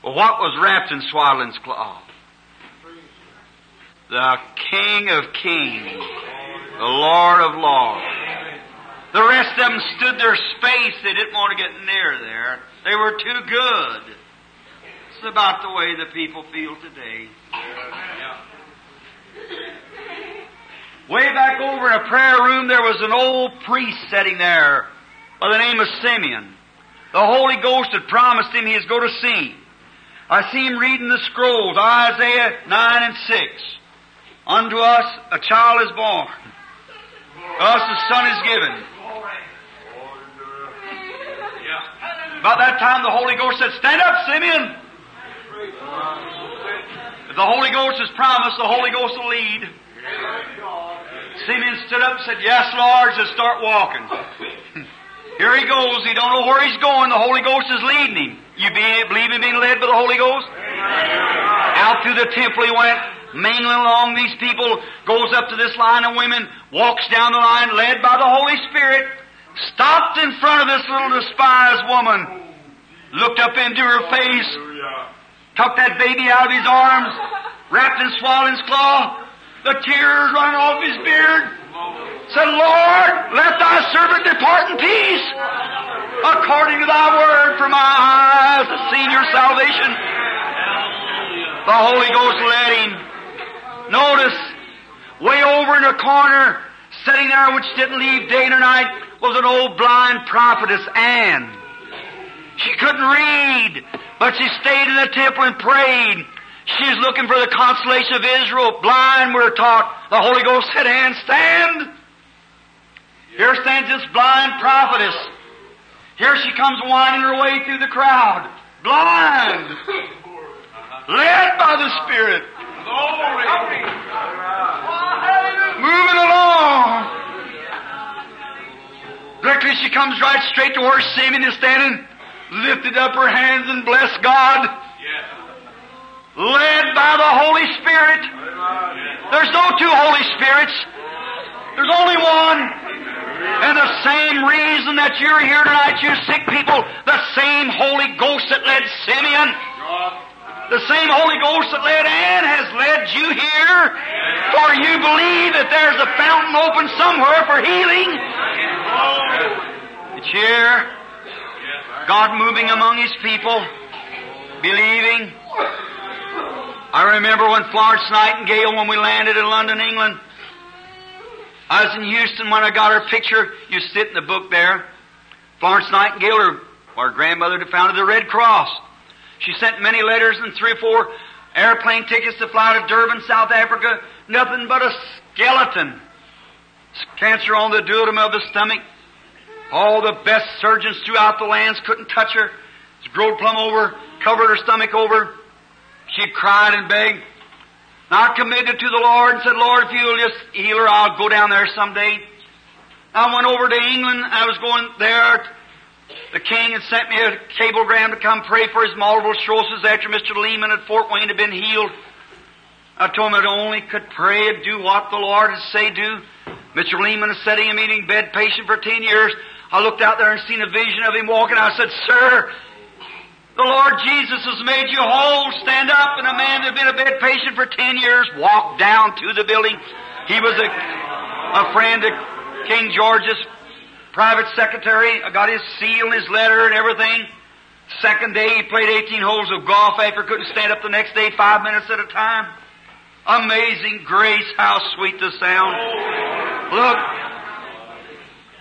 Well, what was wrapped in swaddling's cloth? The King of Kings, the Lord of Lords. The rest of them stood their space. They didn't want to get near there. They were too good. It's about the way the people feel today. Way back over in a prayer room, there was an old priest sitting there by the name of Simeon. The Holy Ghost had promised him he was going to see. I see him reading the scrolls, Isaiah 9 and 6. Unto us a child is born. Us a son is given. About that time the Holy Ghost said, Stand up, Simeon! If the Holy Ghost has promised, the Holy Ghost will lead. Simeon stood up and said, Yes, Lord, and start walking. Here he goes. He don't know where he's going. The Holy Ghost is leading him. You be, believe in being led by the Holy Ghost? Out through the temple he went, mingling along these people, goes up to this line of women, walks down the line, led by the Holy Spirit, stopped in front of this little despised woman, looked up into her face, took that baby out of his arms, wrapped in swaddling's cloth, the tears running off his beard, said, Lord, let thy servant depart in peace, according to thy word, for my eyes have seen your salvation. The Holy Ghost led him. Notice, way over in a corner, sitting there which didn't leave day nor night, was an old blind prophetess, Anne. She couldn't read, but she stayed in the temple and prayed. She was looking for the consolation of Israel. Blind, we're taught. The Holy Ghost said, Anne, stand. Here stands this blind prophetess. Here she comes winding her way through the crowd. Blind. Led by the Spirit. Moving along. Directly she comes right straight to where Simeon is standing. lifted up her hands and blessed God. Led by the Holy Spirit. There's no two Holy Spirits. There's only one. And the same reason that you're here tonight, you sick people, the same Holy Ghost that led Simeon, the same Holy Ghost that led Anne has led you here. For you believe that there's a fountain open somewhere for healing. It's here. God moving among His people, believing. I remember when Florence Nightingale, when we landed in London, England, I was in Houston when I got her picture. You sit in the book there. Florence Nightingale, her, our grandmother, that founded the Red Cross. She sent many letters and three or four airplane tickets to fly to Durban, South Africa. Nothing but a skeleton. Cancer on the duodenum of the stomach. All the best surgeons throughout the lands couldn't touch her. She growed plumb over, covered her stomach over. She cried and begged. I committed to the Lord and said, Lord, if you'll just heal her, I'll go down there someday. I went over to England. I was going there. The king had sent me a cablegram to come pray for his multiple sclerosis after Mr. Lehman at Fort Wayne had been healed. I told him I only could pray and do what the Lord had say do. Mr. Lehman is sitting in a meeting bed patient for ten years. I looked out there and seen a vision of him walking. I said, Sir, the Lord Jesus has made you whole. Stand up. And a man that had been a bed patient for ten years walked down to the building. He was a, a friend of King George's private secretary. I got his seal and his letter and everything. Second day he played 18 holes of golf after couldn't stand up the next day five minutes at a time. Amazing grace, how sweet the sound. Look,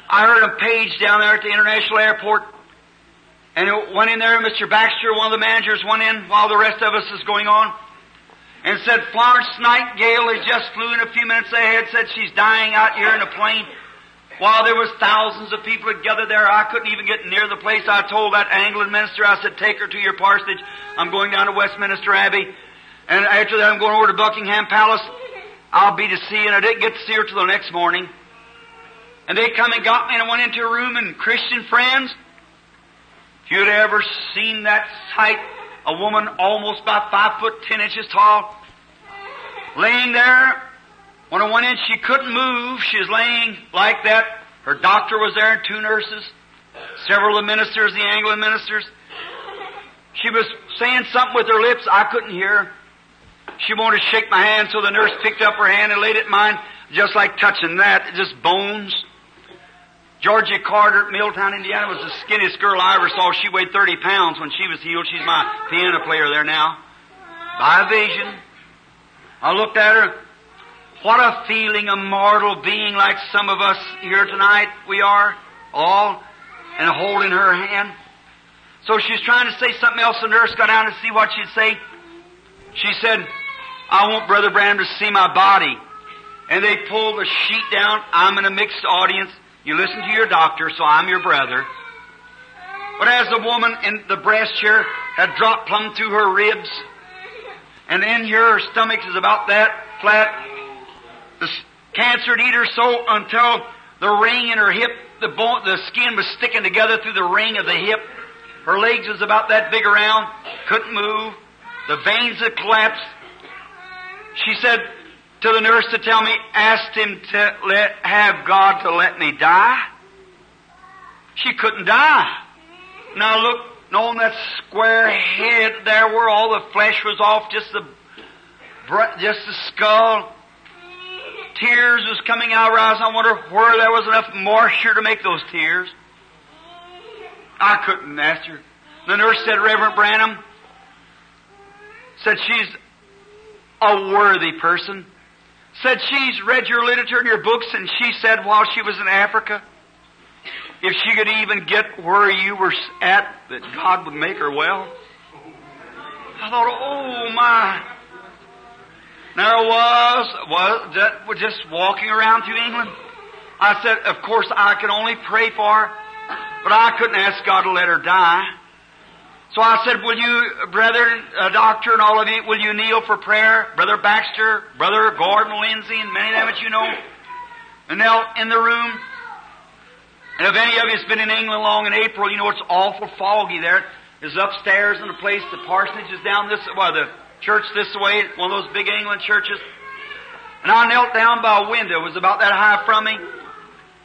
I heard a page down there at the international airport and it went in there, Mr. Baxter, one of the managers, went in while the rest of us is going on, and said, Florence Nightingale has just flew in a few minutes ahead, said she's dying out here in a plane. While there was thousands of people had gathered there, I couldn't even get near the place. I told that Anglican minister, I said, take her to your parsonage. I'm going down to Westminster Abbey. And after that, I'm going over to Buckingham Palace. I'll be to see, and I didn't get to see her till the next morning. And they come and got me, and I went into a room, and Christian friends, if you'd ever seen that sight, a woman almost about five foot ten inches tall, laying there. When I one inch, she couldn't move. She was laying like that. Her doctor was there and two nurses, several of the ministers, the Anglican ministers. She was saying something with her lips. I couldn't hear. She wanted to shake my hand, so the nurse picked up her hand and laid it in mine, just like touching that, just bones. Georgia Carter at Milltown, Indiana was the skinniest girl I ever saw. She weighed 30 pounds when she was healed. She's my piano player there now. By vision. I looked at her. What a feeling, a mortal being like some of us here tonight we are, all, and holding her hand. So she's trying to say something else. The nurse got down to see what she'd say. She said, I want Brother Branham to see my body. And they pulled the sheet down. I'm in a mixed audience. You listen to your doctor, so I'm your brother. But as the woman in the breast chair had dropped plumb through her ribs, and in here her stomach is about that flat, the cancer had eat her so until the ring in her hip, the bone, the skin was sticking together through the ring of the hip. Her legs was about that big around, couldn't move. The veins had collapsed. She said, to the nurse to tell me, asked him to let, have God to let me die. She couldn't die. Now look, on that square head there where all the flesh was off, just the, just the skull. Tears was coming out of her eyes. I wonder where there was enough moisture to make those tears. I couldn't ask her. The nurse said, Reverend Branham, said she's a worthy person said she's read your literature and your books, and she said while she was in Africa, if she could even get where you were at, that God would make her well. I thought, oh my. There was, was that was just walking around through England. I said, of course I can only pray for her, but I couldn't ask God to let her die. So I said, will you, brother, uh, doctor, and all of you, will you kneel for prayer? Brother Baxter, Brother Gordon Lindsay, and many of them that you know, and knelt in the room. And if any of you has been in England long in April, you know it's awful foggy there. There's upstairs in a place, the parsonage is down this, well, the church this way, one of those big England churches. And I knelt down by a window, it was about that high from me.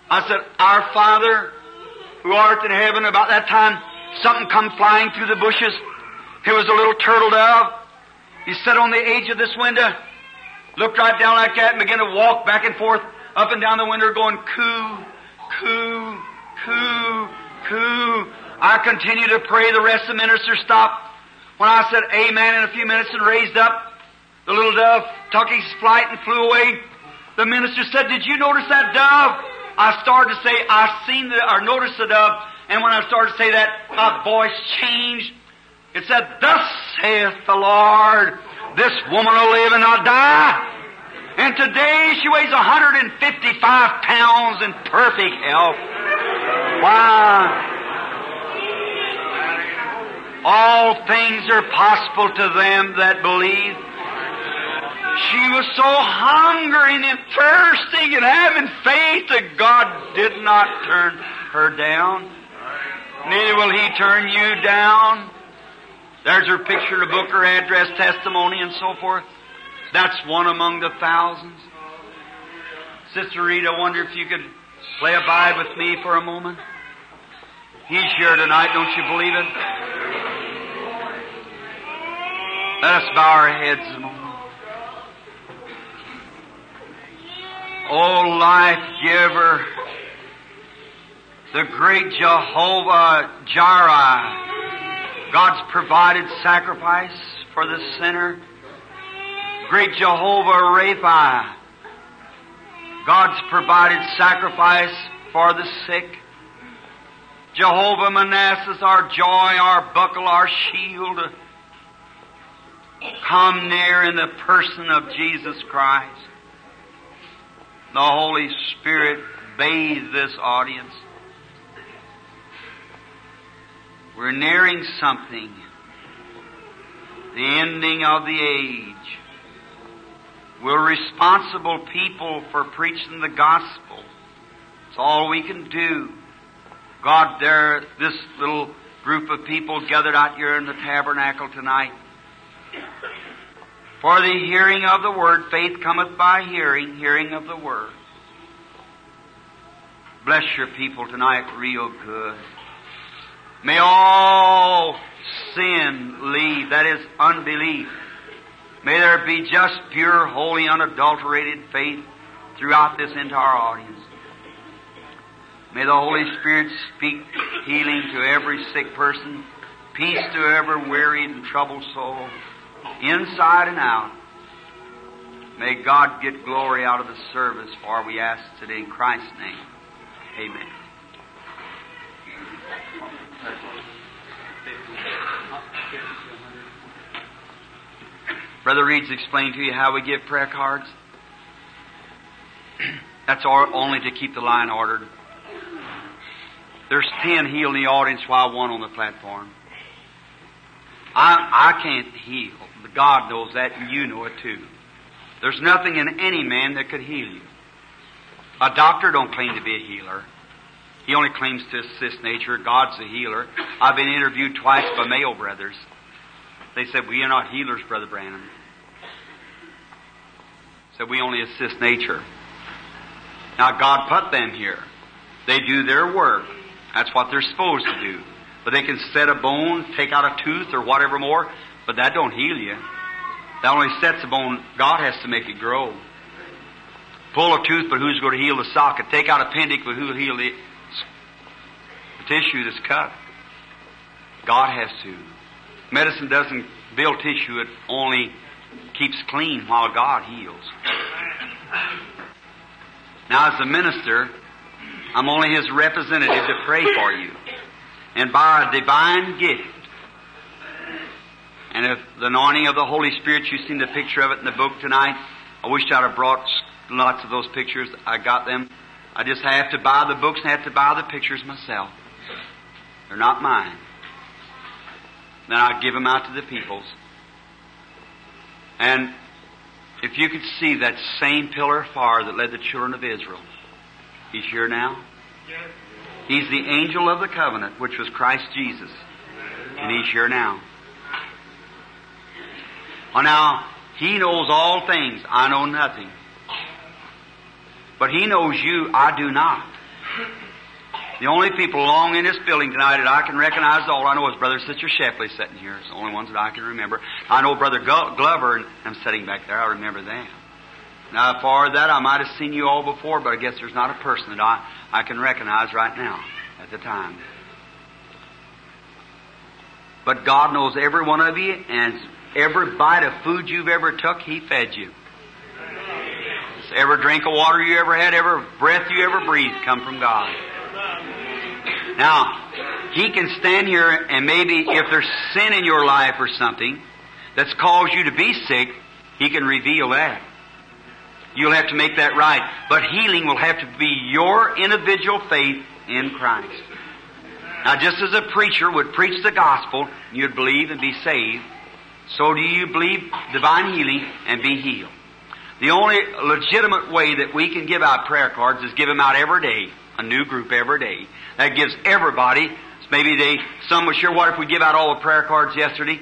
I said, Our Father, who art in heaven, about that time, something come flying through the bushes. It was a little turtle dove. He sat on the edge of this window, looked right down like that, and began to walk back and forth up and down the window going coo, coo, coo, coo. I continued to pray. The rest of the minister stopped. When I said amen in a few minutes and raised up, the little dove took his flight and flew away. The minister said, Did you notice that dove? I started to say, I seen the, or noticed the dove, and when I started to say that, my voice changed. It said, Thus saith the Lord, this woman will live and not die. And today she weighs 155 pounds in perfect health. Wow. All things are possible to them that believe. She was so hungering and thirsting and having faith that God did not turn her down. Neither will He turn you down. There's her picture, the book, her address, testimony, and so forth. That's one among the thousands. Sister Rita, I wonder if you could play a abide with me for a moment. He's here tonight, don't you believe it? Let us bow our heads a moment. Oh, life giver, the great Jehovah Jireh, God's provided sacrifice for the sinner. Great Jehovah Rapha, God's provided sacrifice for the sick. Jehovah Manassas, our joy, our buckle, our shield. Come near in the person of Jesus Christ. The Holy Spirit bathe this audience. We're nearing something. The ending of the age. We're responsible people for preaching the gospel. It's all we can do. God, there, this little group of people gathered out here in the tabernacle tonight. For the hearing of the word, faith cometh by hearing, hearing of the word. Bless your people tonight real good. May all sin leave, that is unbelief. May there be just pure, holy, unadulterated faith throughout this entire audience. May the Holy Spirit speak healing to every sick person, peace to every wearied and troubled soul, inside and out. May God get glory out of the service, for we ask today in Christ's name. Amen. Brother Reed's explained to you how we give prayer cards. That's only to keep the line ordered. There's ten healed in the audience while one on the platform. I, I can't heal, God knows that and you know it too. There's nothing in any man that could heal you. A doctor don't claim to be a healer. He only claims to assist nature. God's a healer. I've been interviewed twice by Mayo brothers. They said, We are not healers, Brother Branham. Said, We only assist nature. Now, God put them here. They do their work. That's what they're supposed to do. But they can set a bone, take out a tooth, or whatever more, but that don't heal you. That only sets a bone. God has to make it grow. Pull a tooth, but who's going to heal the socket? Take out appendix, but who will heal the, the tissue that's cut? God has to. Medicine doesn't build tissue, it only keeps clean while God heals. Now, as a minister, I'm only his representative to pray for you. And by a divine gift, and if the anointing of the Holy Spirit, you've seen the picture of it in the book tonight, I wish I'd have brought lots of those pictures. I got them. I just have to buy the books and have to buy the pictures myself. They're not mine. Then I'd give them out to the peoples. And if you could see that same pillar of fire that led the children of Israel, he's here now. He's the angel of the covenant, which was Christ Jesus. And He's here now. Well, now, He knows all things. I know nothing. But He knows you. I do not. The only people along in this building tonight that I can recognize all I know is Brother Sister Shepley sitting here. It's the only ones that I can remember. I know Brother Glover, and I'm sitting back there. I remember them. Now, for that, I might have seen you all before, but I guess there's not a person that I, I can recognize right now at the time. But God knows every one of you, and every bite of food you've ever took, He fed you. Every drink of water you ever had, every breath you ever breathed come from God. Now, He can stand here and maybe if there's sin in your life or something that's caused you to be sick, He can reveal that. You'll have to make that right. But healing will have to be your individual faith in Christ. Now, just as a preacher would preach the gospel, you'd believe and be saved, so do you believe divine healing and be healed. The only legitimate way that we can give out prayer cards is give them out every day, a new group every day. That gives everybody, maybe they, some were sure, what if we give out all the prayer cards yesterday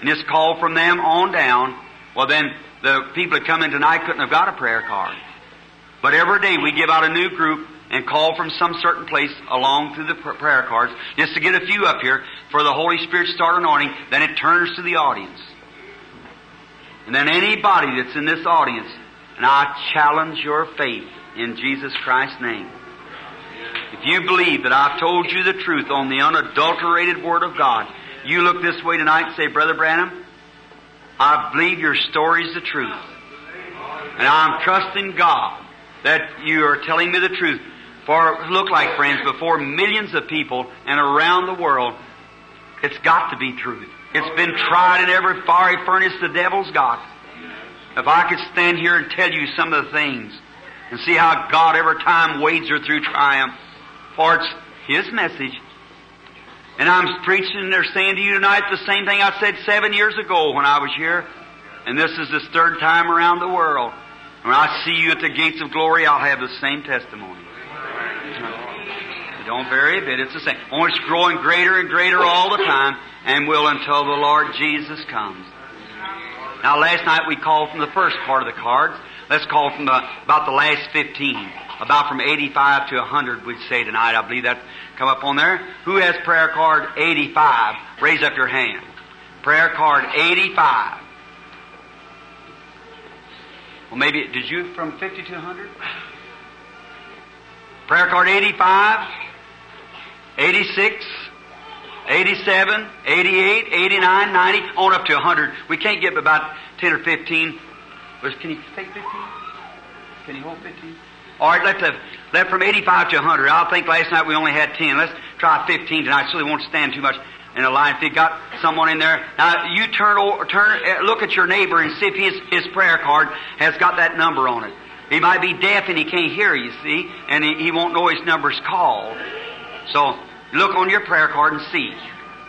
and just call from them on down? Well then, the people that come in tonight couldn't have got a prayer card. But every day we give out a new group and call from some certain place along through the prayer cards just to get a few up here for the Holy Spirit start anointing. Then it turns to the audience. And then anybody that's in this audience, and I challenge your faith in Jesus Christ's name. If you believe that I've told you the truth on the unadulterated Word of God, you look this way tonight and say, Brother Branham, I believe your story's the truth. And I'm trusting God that you are telling me the truth. For look like friends, before millions of people and around the world, it's got to be truth. It's been tried in every fiery furnace the devil's got. If I could stand here and tell you some of the things and see how God every time wades her through triumph, for it's His message. And I'm preaching or saying to you tonight the same thing I said seven years ago when I was here. And this is the third time around the world. When I see you at the gates of glory, I'll have the same testimony. Don't vary a bit. It's the same. Only it's growing greater and greater all the time and will until the Lord Jesus comes. Now last night we called from the first part of the cards. Let's call from the, about the last 15. About from 85 to 100 we'd say tonight. I believe that come up on there. Who has prayer card 85? Raise up your hand. Prayer card 85. Well, maybe, did you from 50 to 100? Prayer card 85, 86, 87, 88, 89, 90, on up to 100. We can't get about 10 or 15. Can you take 15? Can you hold 15? All right, let's let from 85 to 100. I think last night we only had 10. Let's try 15 tonight so they won't stand too much in a line. If you got someone in there, now you turn over, turn, uh, look at your neighbor and see if his, his prayer card has got that number on it. He might be deaf and he can't hear, you see, and he, he won't know his number's called. So look on your prayer card and see.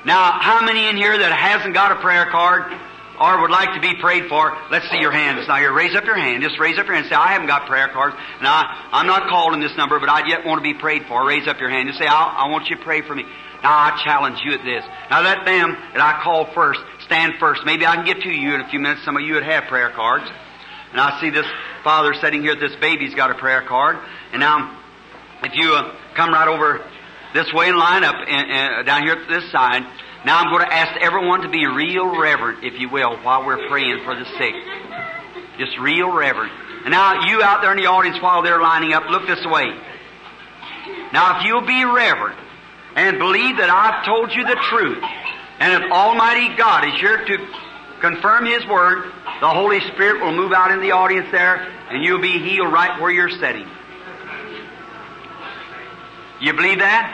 Now, how many in here that hasn't got a prayer card or would like to be prayed for, let's see your hands. Now here, raise up your hand. Just raise up your hand. And say, I haven't got prayer cards. Now, I'm not called in this number, but I yet want to be prayed for. Raise up your hand. Just say, I, I want you to pray for me. Now, I challenge you at this. Now, let them that I call first stand first. Maybe I can get to you in a few minutes. Some of you would have prayer cards. And I see this father sitting here. This baby's got a prayer card. And now, if you uh, come right over this way and line up in, down here at this side, now I'm going to ask everyone to be real reverent, if you will, while we're praying for the sick. Just real reverent. And now you out there in the audience while they're lining up, look this way. Now if you'll be reverent and believe that I've told you the truth, and if Almighty God is here to confirm His Word, the Holy Spirit will move out in the audience there, and you'll be healed right where you're sitting. You believe that?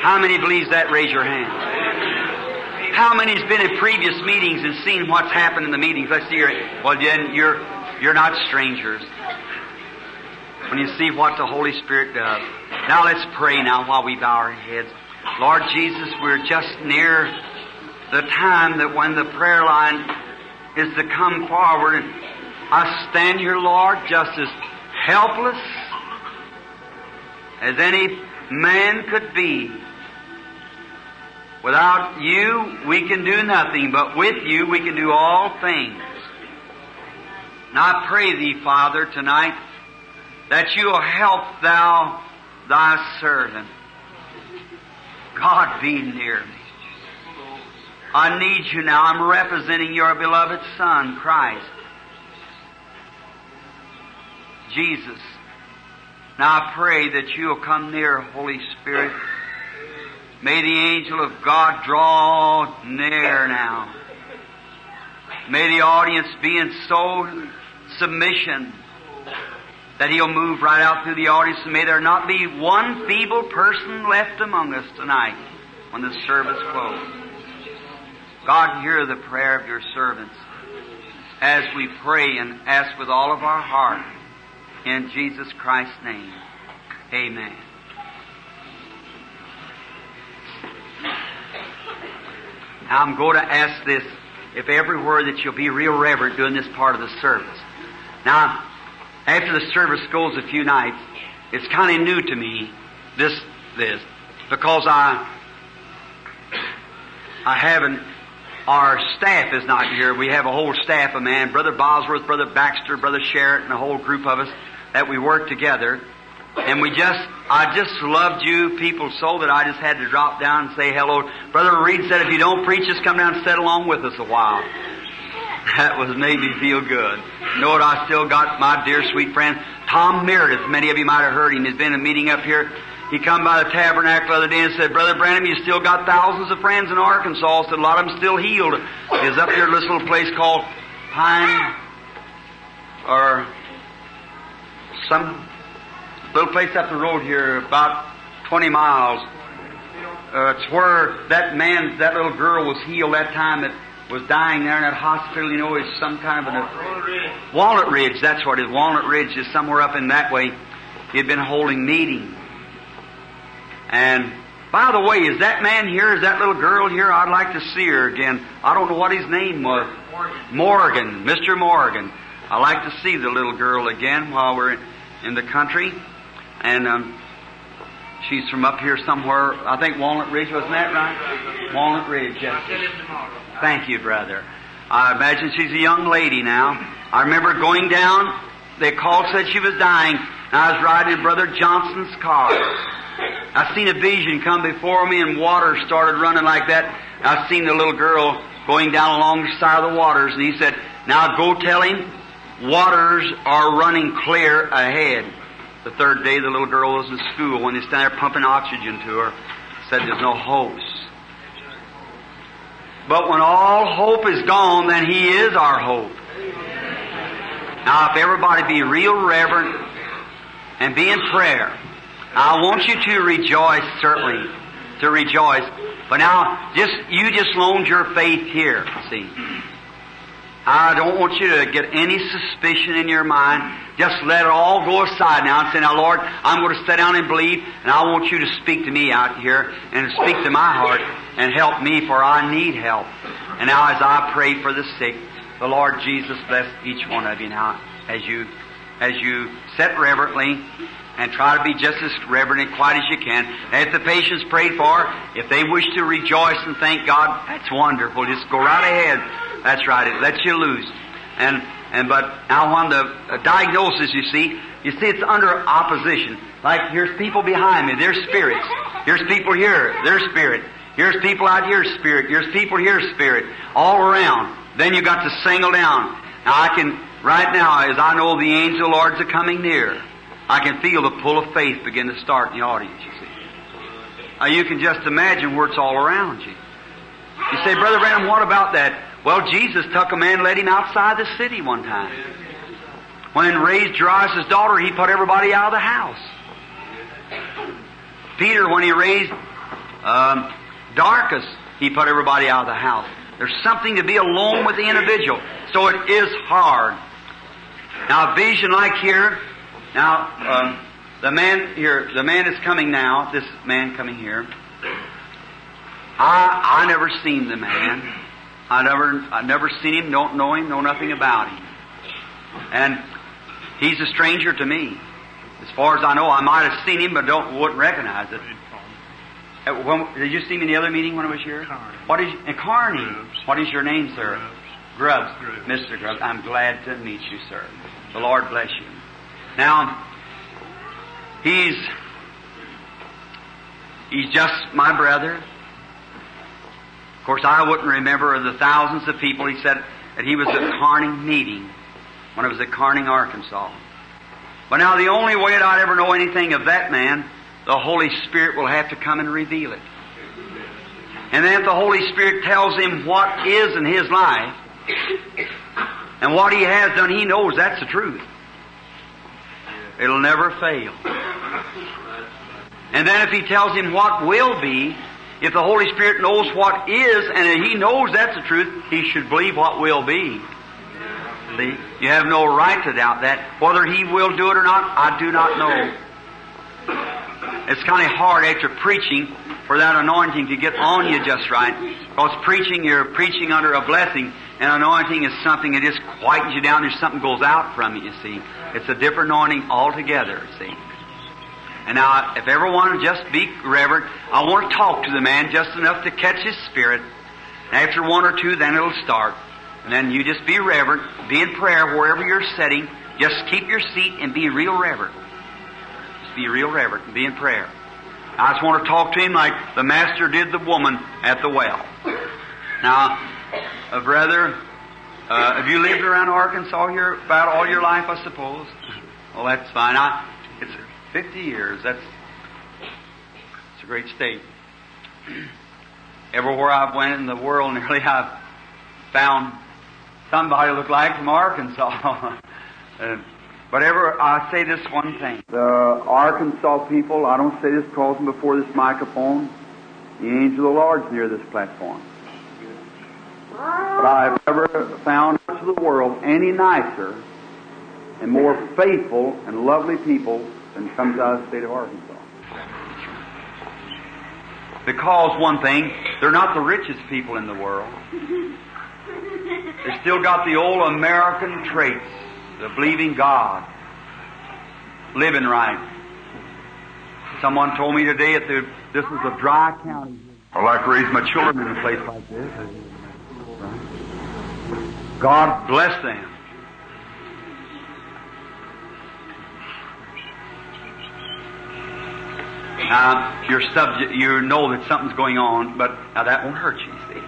How many believes that? Raise your hand. How many's been in previous meetings and seen what's happened in the meetings? Let's see your well then you're you're not strangers. When you see what the Holy Spirit does. Now let's pray now while we bow our heads. Lord Jesus, we're just near the time that when the prayer line is to come forward and I stand here, Lord, just as helpless as any man could be. Without you, we can do nothing, but with you, we can do all things. And I pray thee, Father, tonight, that you'll help thou thy servant. God be near me. I need you now. I'm representing your beloved Son, Christ. Jesus. Now I pray that you'll come near, Holy Spirit. May the angel of God draw near now. May the audience be in so submission that he'll move right out through the audience and may there not be one feeble person left among us tonight when the service closes. God, hear the prayer of your servants as we pray and ask with all of our heart in Jesus Christ's name. Amen. Now I'm going to ask this, if every word that you'll be real reverent during this part of the service. Now, after the service goes a few nights, it's kind of new to me, this, this, because I, I haven't, our staff is not here. We have a whole staff of men, Brother Bosworth, Brother Baxter, Brother Sherritt, and a whole group of us that we work together. And we just, I just loved you people so that I just had to drop down and say hello. Brother Reed said, if you don't preach, just come down and sit along with us a while. That was made me feel good. Know what? I still got my dear sweet friend Tom Meredith. Many of you might have heard him. He's been a meeting up here. He come by the tabernacle the other day and said, Brother Branham, you still got thousands of friends in Arkansas. Said a lot of them still healed. He's up here at this little place called Pine or some little place up the road here, about 20 miles. Uh, it's where that man, that little girl was healed that time that was dying there in that hospital. You know, it's some kind of a Walnut Ridge. That's what it is. Walnut Ridge is somewhere up in that way. He had been holding meeting. And by the way, is that man here? Is that little girl here? I'd like to see her again. I don't know what his name was. Morgan, Mr. Morgan. I'd like to see the little girl again while we're in the country. And um, she's from up here somewhere. I think Walnut Ridge, wasn't that right? Walnut Ridge, yes. Thank you, brother. I imagine she's a young lady now. I remember going down. They called, said she was dying. And I was riding in Brother Johnson's car. I seen a vision come before me, and water started running like that. I seen the little girl going down along the side of the waters, and he said, "Now go tell him, waters are running clear ahead." The third day, the little girl was in school. When they stand there pumping oxygen to her, said, "There's no hopes." But when all hope is gone, then He is our hope. Now, if everybody be real reverent and be in prayer, I want you to rejoice, certainly, to rejoice. But now, just you just loaned your faith here. See, I don't want you to get any suspicion in your mind. Just let it all go aside now and say, "Now, Lord, I'm going to sit down and believe, and I want you to speak to me out here and speak to my heart and help me, for I need help." And now, as I pray for the sick, the Lord Jesus bless each one of you now as you as you sit reverently and try to be just as reverent and quiet as you can. And if the patient's prayed for, if they wish to rejoice and thank God, that's wonderful. Just go right ahead. That's right. It lets you loose. And and but now on the diagnosis, you see, you see it's under opposition. Like here's people behind me, there's spirits. Here's people here, there's spirit. Here's people out here, spirit. Here's people here, spirit. All around. Then you got to single down. Now I can right now, as I know the angel lords are coming near. I can feel the pull of faith begin to start in the audience, you see. Now you can just imagine where it's all around you. You say, Brother Branham, what about that? Well, Jesus took a man, led him outside the city one time. When he raised Jairus' daughter, he put everybody out of the house. Peter, when he raised um, Dorcas, he put everybody out of the house. There's something to be alone with the individual. So it is hard. Now, a vision like here, now, um, the man here, the man is coming now, this man coming here. I, I never seen the man. I never, I never seen him, don't know him, know nothing about him. And he's a stranger to me. As far as I know, I might have seen him, but don't wouldn't recognize it. Uh, when, did you see me in the other meeting when I was here? Carney. What is and Carney? Grubbs. What is your name, sir? Grubbs. Grubbs. Grubbs. Mr. Grubbs. I'm glad to meet you, sir. The Lord bless you. Now, he's he's just my brother. Of course, I wouldn't remember of the thousands of people. He said that he was at Corning meeting when it was at Corning, Arkansas. But now the only way that I'd ever know anything of that man, the Holy Spirit will have to come and reveal it. And then if the Holy Spirit tells him what is in his life, and what he has done, he knows that's the truth. It'll never fail. And then if he tells him what will be, if the Holy Spirit knows what is, and he knows that's the truth, he should believe what will be. See? You have no right to doubt that. Whether he will do it or not, I do not know. It's kind of hard after preaching for that anointing to get on you just right. Because preaching, you're preaching under a blessing, and anointing is something that just quietens you down. There's something goes out from it, you see. It's a different anointing altogether, see. And now, if everyone will just be reverent, I want to talk to the man just enough to catch his spirit. After one or two, then it'll start. And then you just be reverent, be in prayer wherever you're sitting. Just keep your seat and be real reverent. Just be real reverent and be in prayer. I just want to talk to him like the master did the woman at the well. Now, uh, brother, uh, have you lived around Arkansas here about all your life, I suppose? Well, that's fine. I, it's 50 years. That's it's a great state. Everywhere I've went in the world, nearly I've found somebody look like from Arkansas. uh, but ever, I say this one thing. The Arkansas people, I don't say this I'm before this microphone. The angel of the Lord's near this platform. But I've never found much of the world any nicer and more faithful and lovely people than comes out of the state of Arkansas. Because one thing, they're not the richest people in the world. They still got the old American traits of believing God, living right. Someone told me today that this is a dry county. I like raise my children in a place like this. God bless them. Now, you're subject, you know that something's going on, but now that won't hurt you, see.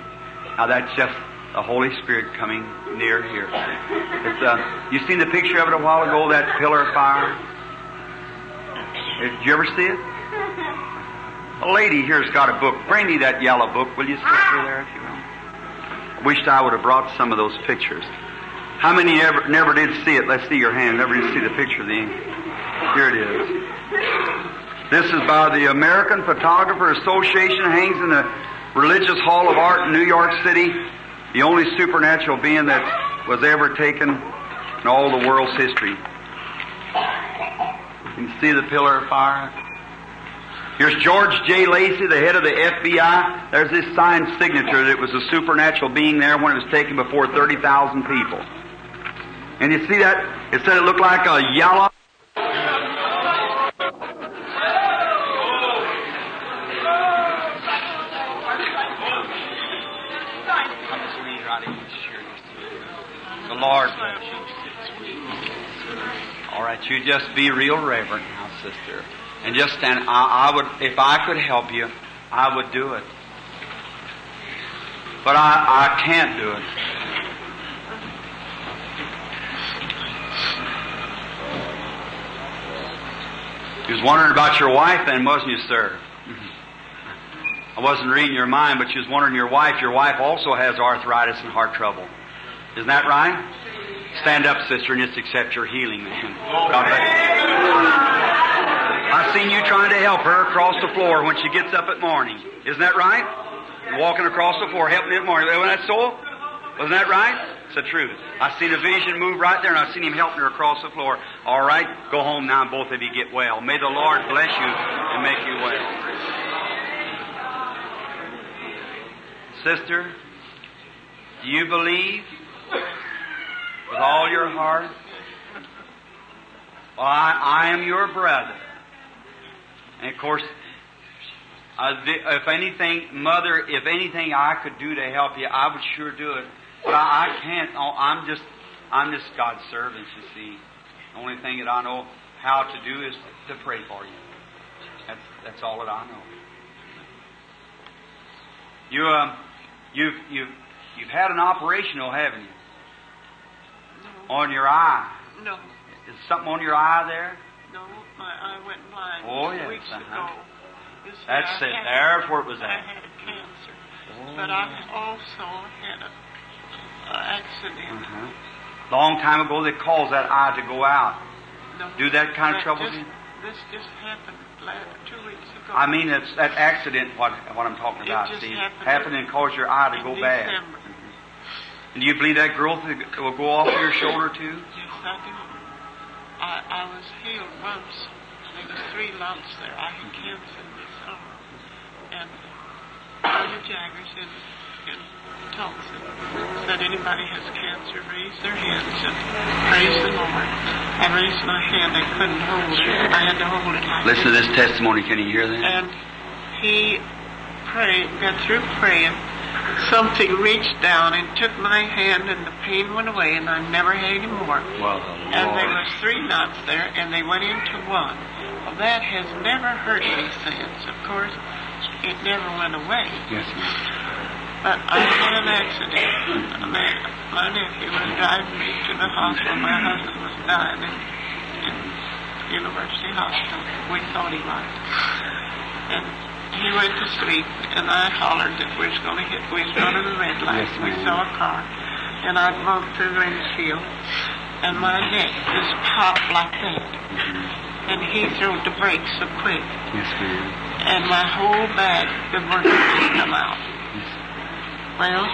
Now that's just the Holy Spirit coming near here. It's, uh, you seen the picture of it a while ago, that pillar of fire? Did you ever see it? A lady here's got a book. Bring me that yellow book, will you, sister, there, if you will? Wished I would have brought some of those pictures. How many ever never did see it? Let's see your hand. Never did see the picture of the ink. Here it is. This is by the American Photographer Association. Hangs in the Religious Hall of Art in New York City. The only supernatural being that was ever taken in all the world's history. You can see the pillar of fire. Here's George J. Lacy, the head of the FBI. There's this signed signature that it was a supernatural being there when it was taken before 30,000 people. And you see that? It said it looked like a yellow. The Lord. All right, you just be real reverent now, sister. And just stand. I, I would, if I could help you, I would do it. But I, I can't do it. You was wondering about your wife then, wasn't you, sir? I wasn't reading your mind, but you was wondering your wife. Your wife also has arthritis and heart trouble. Isn't that right? Stand up, sister, and just accept your healing, man. I've seen you trying to help her across the floor when she gets up at morning. Isn't that right? Walking across the floor, helping the morning. Wasn't that so? Wasn't that right? It's the truth. I seen a vision move right there, and I seen him helping her across the floor. All right, go home now, and both of you get well. May the Lord bless you and make you well. Sister, do you believe with all your heart? Well, I, I am your brother. And of course, uh, the- if anything, Mother, if anything I could do to help you, I would sure do it. But I, I can't. oh, I'm just, I'm just God's servant. You see, the only thing that I know how to do is to pray for you. That's that's all that I know. You um, you've you've you've had an operation, though, haven't you? No, On your eye. no, Is something on your eye there? My eye went blind Oh, two yes, weeks uh-huh. ago. See, That's I it. had- There's where it was I at. had cancer, but I also had a, a accident. Uh-huh. Long time ago, they caused that eye to go out. No, Do that kind of trouble just, you? This just happened last two weeks ago. I mean, it's that accident. What what I'm talking It about? See, happened happened and caused your eye to go bad. December. And do you believe that growth will go off your shoulder too? Yes, I do. I, I was healed once. There was three lumps there. I had cancer in this summer. And Brother Jaggers in, in Tulsa said anybody has cancer, raise their hands and praise the Lord. I raised my hand. I couldn't hold it. I had to hold it like Listen to this. this testimony. Can you hear that? And he prayed, got through praying. Something reached down and took my hand, and the pain went away, and I never had any more. Well, And there was three knots there, and they went into one. Well, that has never hurt me since. Of course, it never went away. Yes, ma'am. But I had an accident. My, my nephew was driving me to the hospital. My husband was dying in, in University Hospital. We thought he was. And he went to sleep, and I hollered that we was going to hit, we was going to the red light. Yes, we saw a car, and I bumped through the windshield, and my neck just popped like that. Mm-hmm. And he threw the brakes so quick, Yes, ma'am. and my whole back, the working just come out. Well,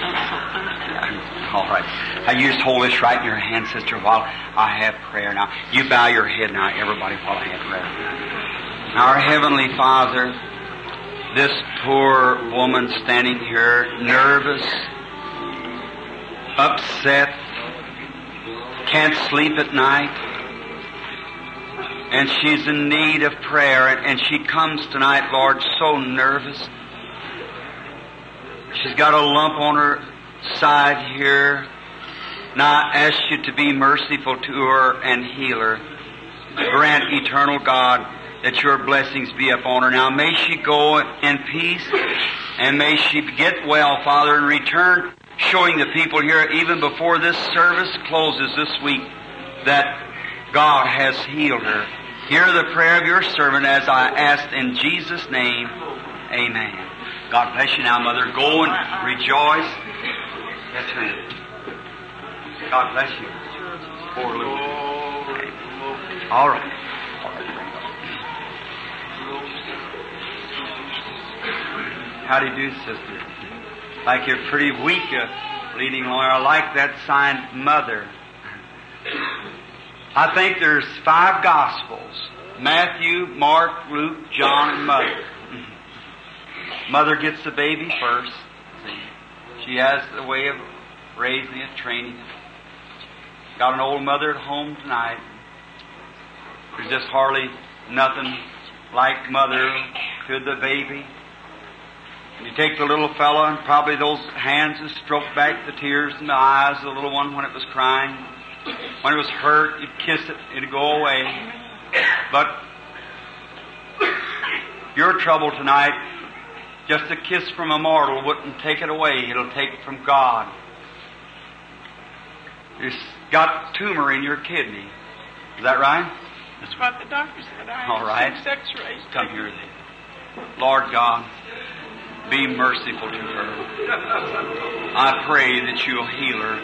that's what Thursday. Mm-hmm. All right. Now you just hold this right in your hand, sister, while I have prayer. Now you bow your head now, everybody, while I have prayer. Our heavenly Father, this poor woman standing here, nervous, upset, can't sleep at night, and she's in need of prayer, and, she comes tonight, Lord, so nervous. She's got a lump on her side here. Now I ask you to be merciful to her and heal her. Grant, eternal God, that your blessings be upon her. Now may she go in peace and may she get well, Father, and return showing the people here even before this service closes this week that God has healed her. Hear the prayer of your servant as I ask in Jesus' name. Amen. God bless you now, Mother. Go and rejoice. Yes, ma'am. God bless you. Poor little. All right. How do you do, sister? Like you're pretty weak, uh, leading lawyer. I like that sign, Mother. I think there's five Gospels Matthew, Mark, Luke, John, and Mother. Mother gets the baby first. She has the way of raising it, training it. Got an old mother at home tonight. There's just hardly nothing like mother to the baby. You take the little fellow and probably those hands and stroke back the tears in the eyes of the little one when it was crying. When it was hurt, you'd kiss it, it'd go away. But your trouble tonight, just a kiss from a mortal wouldn't take it away. It'll take it from God. You've got tumor in your kidney. Is that right? That's what the doctor said. I All right. X-rays. Come here then. Lord God, be merciful to her. I pray that you'll heal her.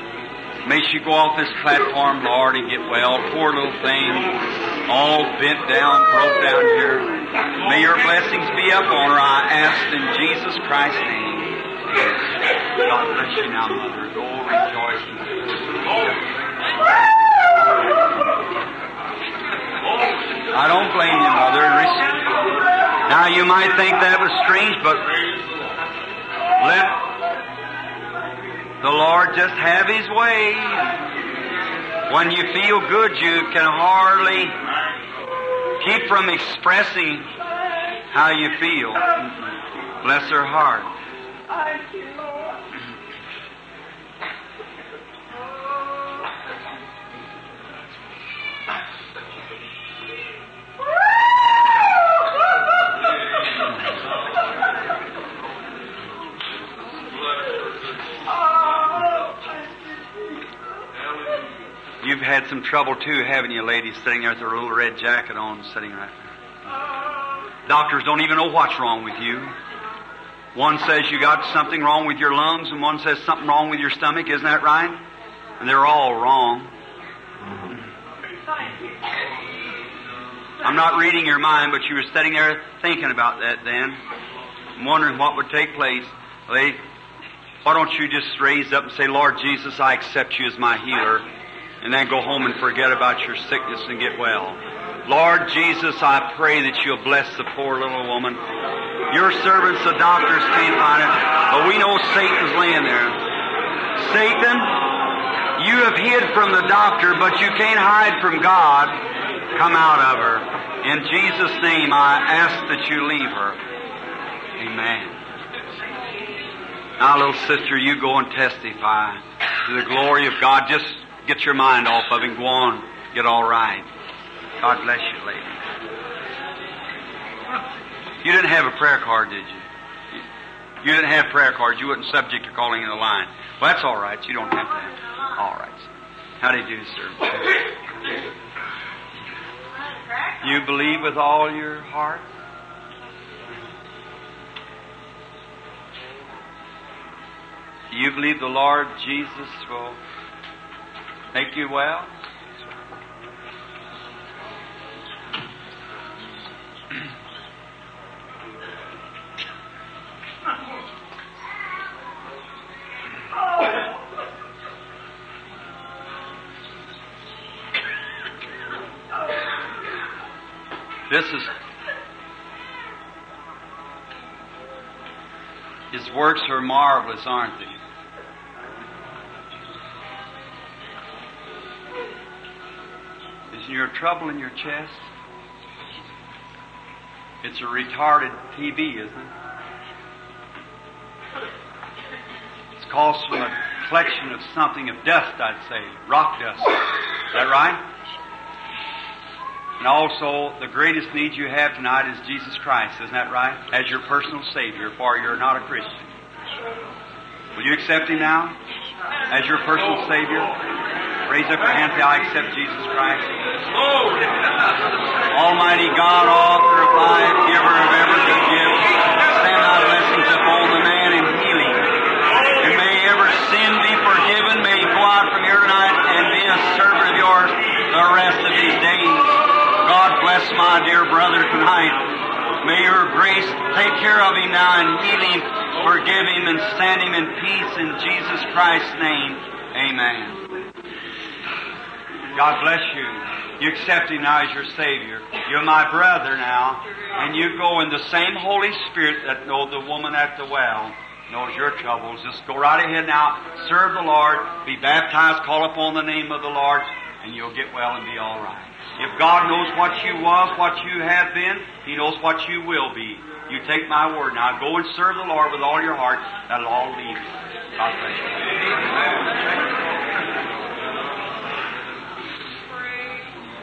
May she go off this platform, Lord, and get well. Poor little thing, all bent down, broke down here. May your blessings be upon her, I ask in Jesus Christ's name. God bless you now, Mother. Go rejoicing. I don't blame you, Mother. Now you might think that was strange, but let the Lord just have His way. When you feel good, you can hardly keep from expressing how you feel. Bless her heart. Some trouble too, haven't you, ladies, sitting there with her little red jacket on, sitting right there. Doctors don't even know what's wrong with you. One says you got something wrong with your lungs, and one says something wrong with your stomach. Isn't that right? And they're all wrong. I'm not reading your mind, but you were sitting there thinking about that then, I'm wondering what would take place. Lady, why don't you just raise up and say, Lord Jesus, I accept you as my healer, and then go home and forget about your sickness and get well. Lord Jesus, I pray that you'll bless the poor little woman. Your servants, the doctors, can't find it, but we know Satan's laying there. Satan, you have hid from the doctor, but you can't hide from God. Come out of her. In Jesus' name, I ask that you leave her. Amen. Now, little sister, you go and testify to the glory of God. Just get your mind off of it. Go on. Get all right. God bless you, lady. You didn't have a prayer card, did you? You didn't have prayer cards. You wasn't subject to calling in the line. Well, that's all right. You don't have to have. All right. How do you do, sir? You believe with all your heart? You believe the Lord Jesus will make you well? This is His works are marvelous, aren't they? Is your trouble in your chest? It's a retarded TB, isn't it? It's caused from a collection of something of dust, I'd say, rock dust. Is that right? And also, the greatest need you have tonight is Jesus Christ, isn't that right? As your personal Savior, for you're not a Christian. Will you accept Him now? As your personal Savior? Raise up your hand and say, I accept Jesus Christ. Almighty God, author of life, giver of every good gift, send thy blessings upon the man in healing. And may every sin be forgiven. May he go out from here tonight and be a servant of yours the rest of his days. God bless my dear brother tonight. May your grace take care of him now and heal him, forgive him, and stand him in peace in Jesus Christ's name. Amen. God bless you. You accept him now as your Savior. You're my brother now. And you go in the same Holy Spirit that know the woman at the well knows your troubles. Just go right ahead now. Serve the Lord. Be baptized. Call upon the name of the Lord. And you'll get well and be all right. If God knows what you was, what you have been, He knows what you will be. You take my word now. Go and serve the Lord with all your heart. That'll all leave you. God bless you.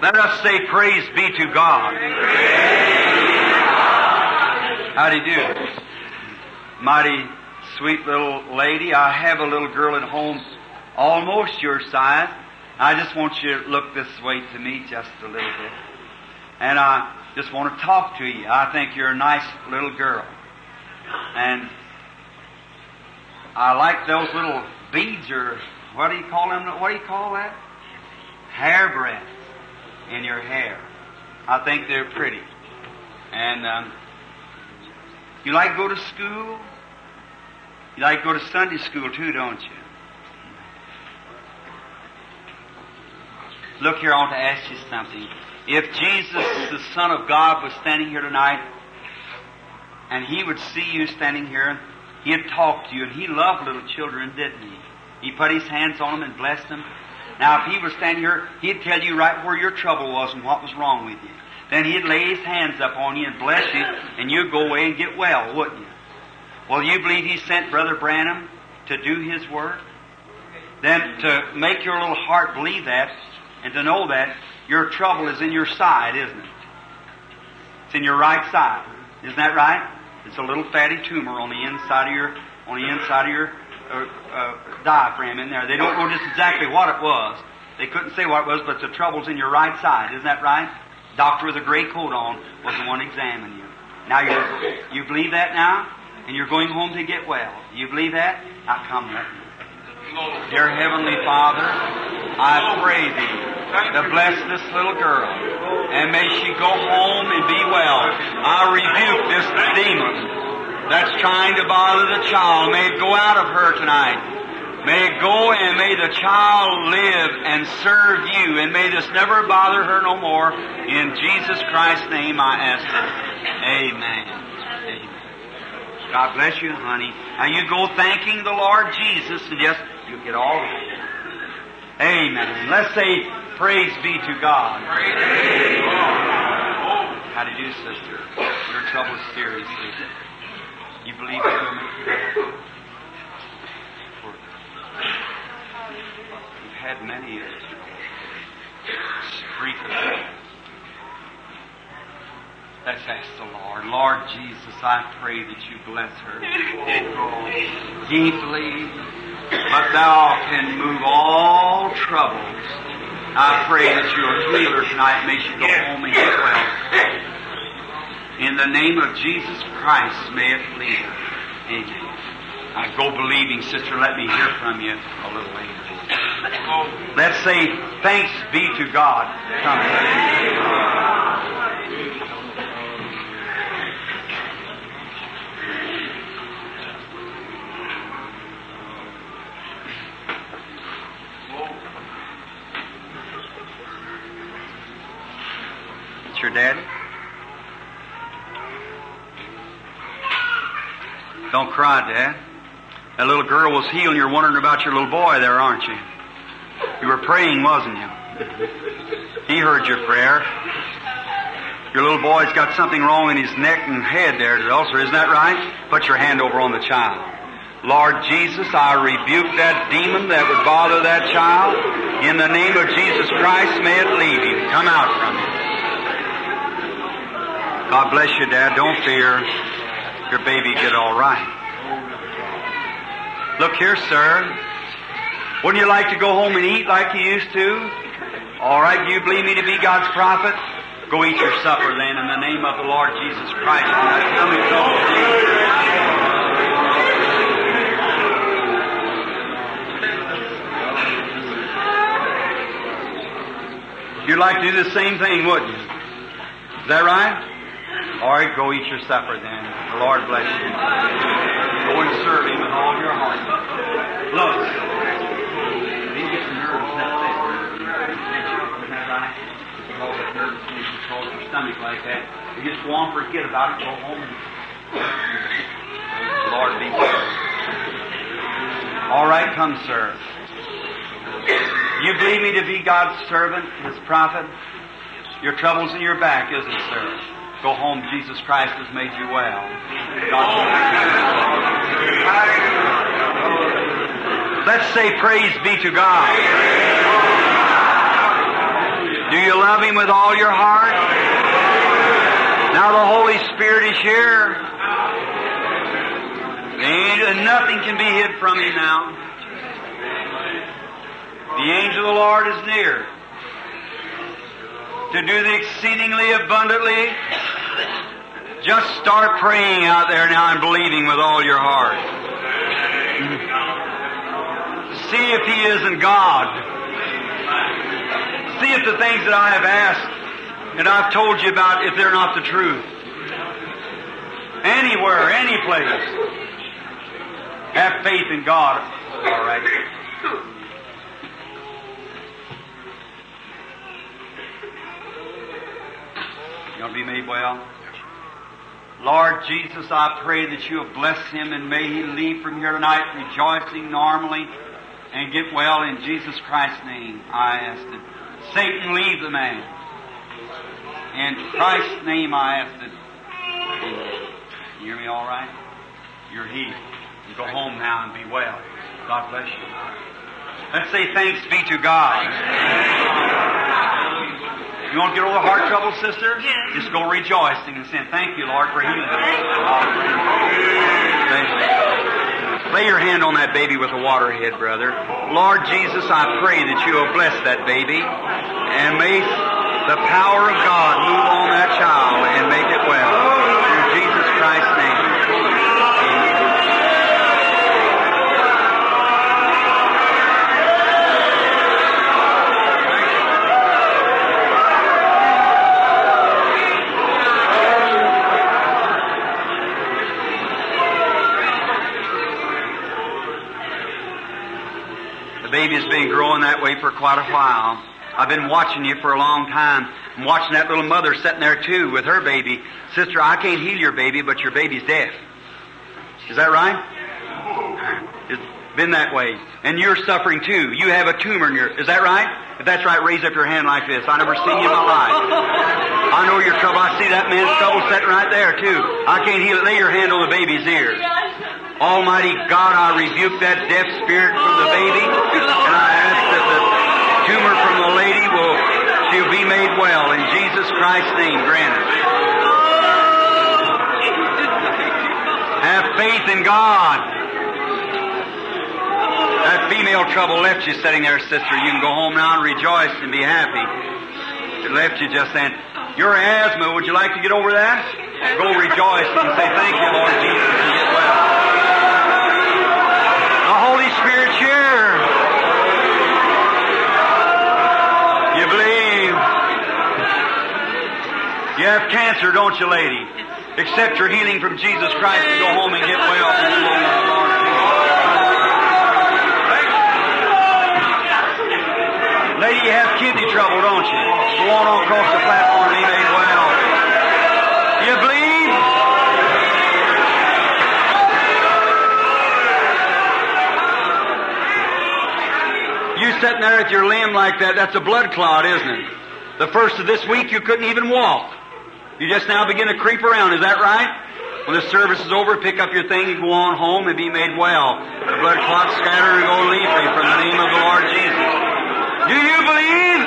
Let us say praise be to God. How do you do? Mighty sweet little lady. I have a little girl at home almost your size. I just want you to look this way to me just a little bit. And I just want to talk to you. I think you're a nice little girl. And I like those little beads or what do you call them? What do you call that? Hairbreadth in your hair. I think they're pretty. And um, you like to go to school? You like to go to Sunday school too, don't you? Look here, I want to ask you something. If Jesus, the Son of God, was standing here tonight, and He would see you standing here, He'd talk to you, and He loved little children, didn't He? He put His hands on them and blessed them. Now, if he was standing here, he'd tell you right where your trouble was and what was wrong with you. Then he'd lay his hands up on you and bless you, and you'd go away and get well, wouldn't you? Well, you believe he sent Brother Branham to do his work? Then to make your little heart believe that and to know that your trouble is in your side, isn't it? It's in your right side. Isn't that right? It's a little fatty tumor on the inside of your on the inside of your uh, diaphragm in there. They don't know just exactly what it was. They couldn't say what it was, but the trouble's in your right side. Isn't that right? Doctor with a gray coat on was the one examining you. Now you you believe that now, and you're going home to get well. You believe that? Now come let me. Dear Heavenly Father, I pray Thee to bless this little girl, and may she go home and be well. I rebuke this demon that's trying to bother the child. May it go out of her tonight. May it go and may the child live and serve you, and may this never bother her no more. In Jesus Christ's name I ask it. Amen. Amen. God bless you, honey. Now you go thanking the Lord Jesus, and yes, you get all right. Amen. Let's say, Praise be to God. How do you sister? Your trouble is serious, is it? You believe it will make you well? You've had many them. Let's ask the Lord. Lord Jesus, I pray that you bless her deeply, but thou can move all troubles. I pray that you'll heal her tonight. May she go home and get well. In the name of Jesus Christ, may it her. Amen. I go believing, sister. Let me hear from you a little later. Let's say, thanks be to God. Come. Your daddy? Don't cry, Dad. That little girl was healed and you're wondering about your little boy there, aren't you? You were praying, wasn't you? He heard your prayer. Your little boy's got something wrong in his neck and head there, the ulcer, isn't that right? Put your hand over on the child. Lord Jesus, I rebuke that demon that would bother that child. In the name of Jesus Christ, may it leave him. Come out from him. God bless you, Dad. Don't fear. Your baby get all right. Look here, sir. Wouldn't you like to go home and eat like you used to? All right, do you believe me to be God's prophet? Go eat your supper then in the name of the Lord Jesus Christ. You'd like to do the same thing, wouldn't you? Is that right? All right, go eat your supper then. The Lord bless you. Go and serve Him with all your heart. Look, some nerves, that's it. Isn't that? Nervousness and your stomach like that. You just go on, forget about it, go home. The Lord be with you. All right, come, sir. You believe me to be God's servant, His prophet? Your trouble's in your back, isn't it, sir? Go home. Jesus Christ has made you well. Let's say praise be to God. Do you love Him with all your heart? Now the Holy Spirit is here. And nothing can be hid from Him now. The angel of the Lord is near to do the exceedingly abundantly. Just start praying out there now and believing with all your heart. See if He isn't God. See if the things that I have asked and I've told you about, if they're not the truth. Anywhere, any place. Have faith in God. All right. You to be made well? Lord Jesus, I pray that you'll bless him and may he leave from here tonight rejoicing normally and get well in Jesus Christ's name. I ask that Satan leave the man. In Christ's name I ask that. You hear me all right? You're healed. You go home now and be well. God bless you. Let's say thanks be to God. You want to get over heart trouble, sister? Yes. Just go rejoicing and saying, Thank you, Lord, for healing us. Lay your hand on that baby with a water head, brother. Lord Jesus, I pray that you will bless that baby and may the power of God move on that child for quite a while. I've been watching you for a long time. I'm watching that little mother sitting there too with her baby. Sister, I can't heal your baby, but your baby's deaf. Is that right? It's been that way. And you're suffering too. You have a tumor in your, is that right? If that's right, raise up your hand like this. I never seen you in my life. I know your trouble. I see that man's trouble sitting right there too. I can't heal it. Lay your hand on the baby's ear. Almighty God, I rebuke that deaf spirit from the baby, and I ask that the tumor from the lady will, she'll be made well in Jesus Christ's name, grant it. Have faith in God. That female trouble left you sitting there, sister. You can go home now and rejoice and be happy. It left you just then. Your asthma, would you like to get over that? Go rejoice and say, Thank you, Lord Jesus, and get well. You have cancer, don't you, lady? Accept your healing from Jesus Christ and go home and get well. Lady, you have kidney trouble, don't you? Go on across the platform and be made well. You believe? You sitting there with your limb like that, that's a blood clot, isn't it? The first of this week you couldn't even walk. You just now begin to creep around, is that right? When the service is over, pick up your thing, and go on home and be made well. The blood clots scatter and go leafy from the name of the Lord Jesus. Do you believe?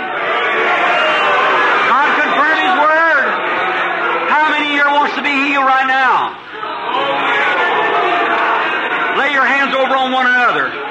God confirmed His Word. How many here wants to be healed right now? Lay your hands over on one another.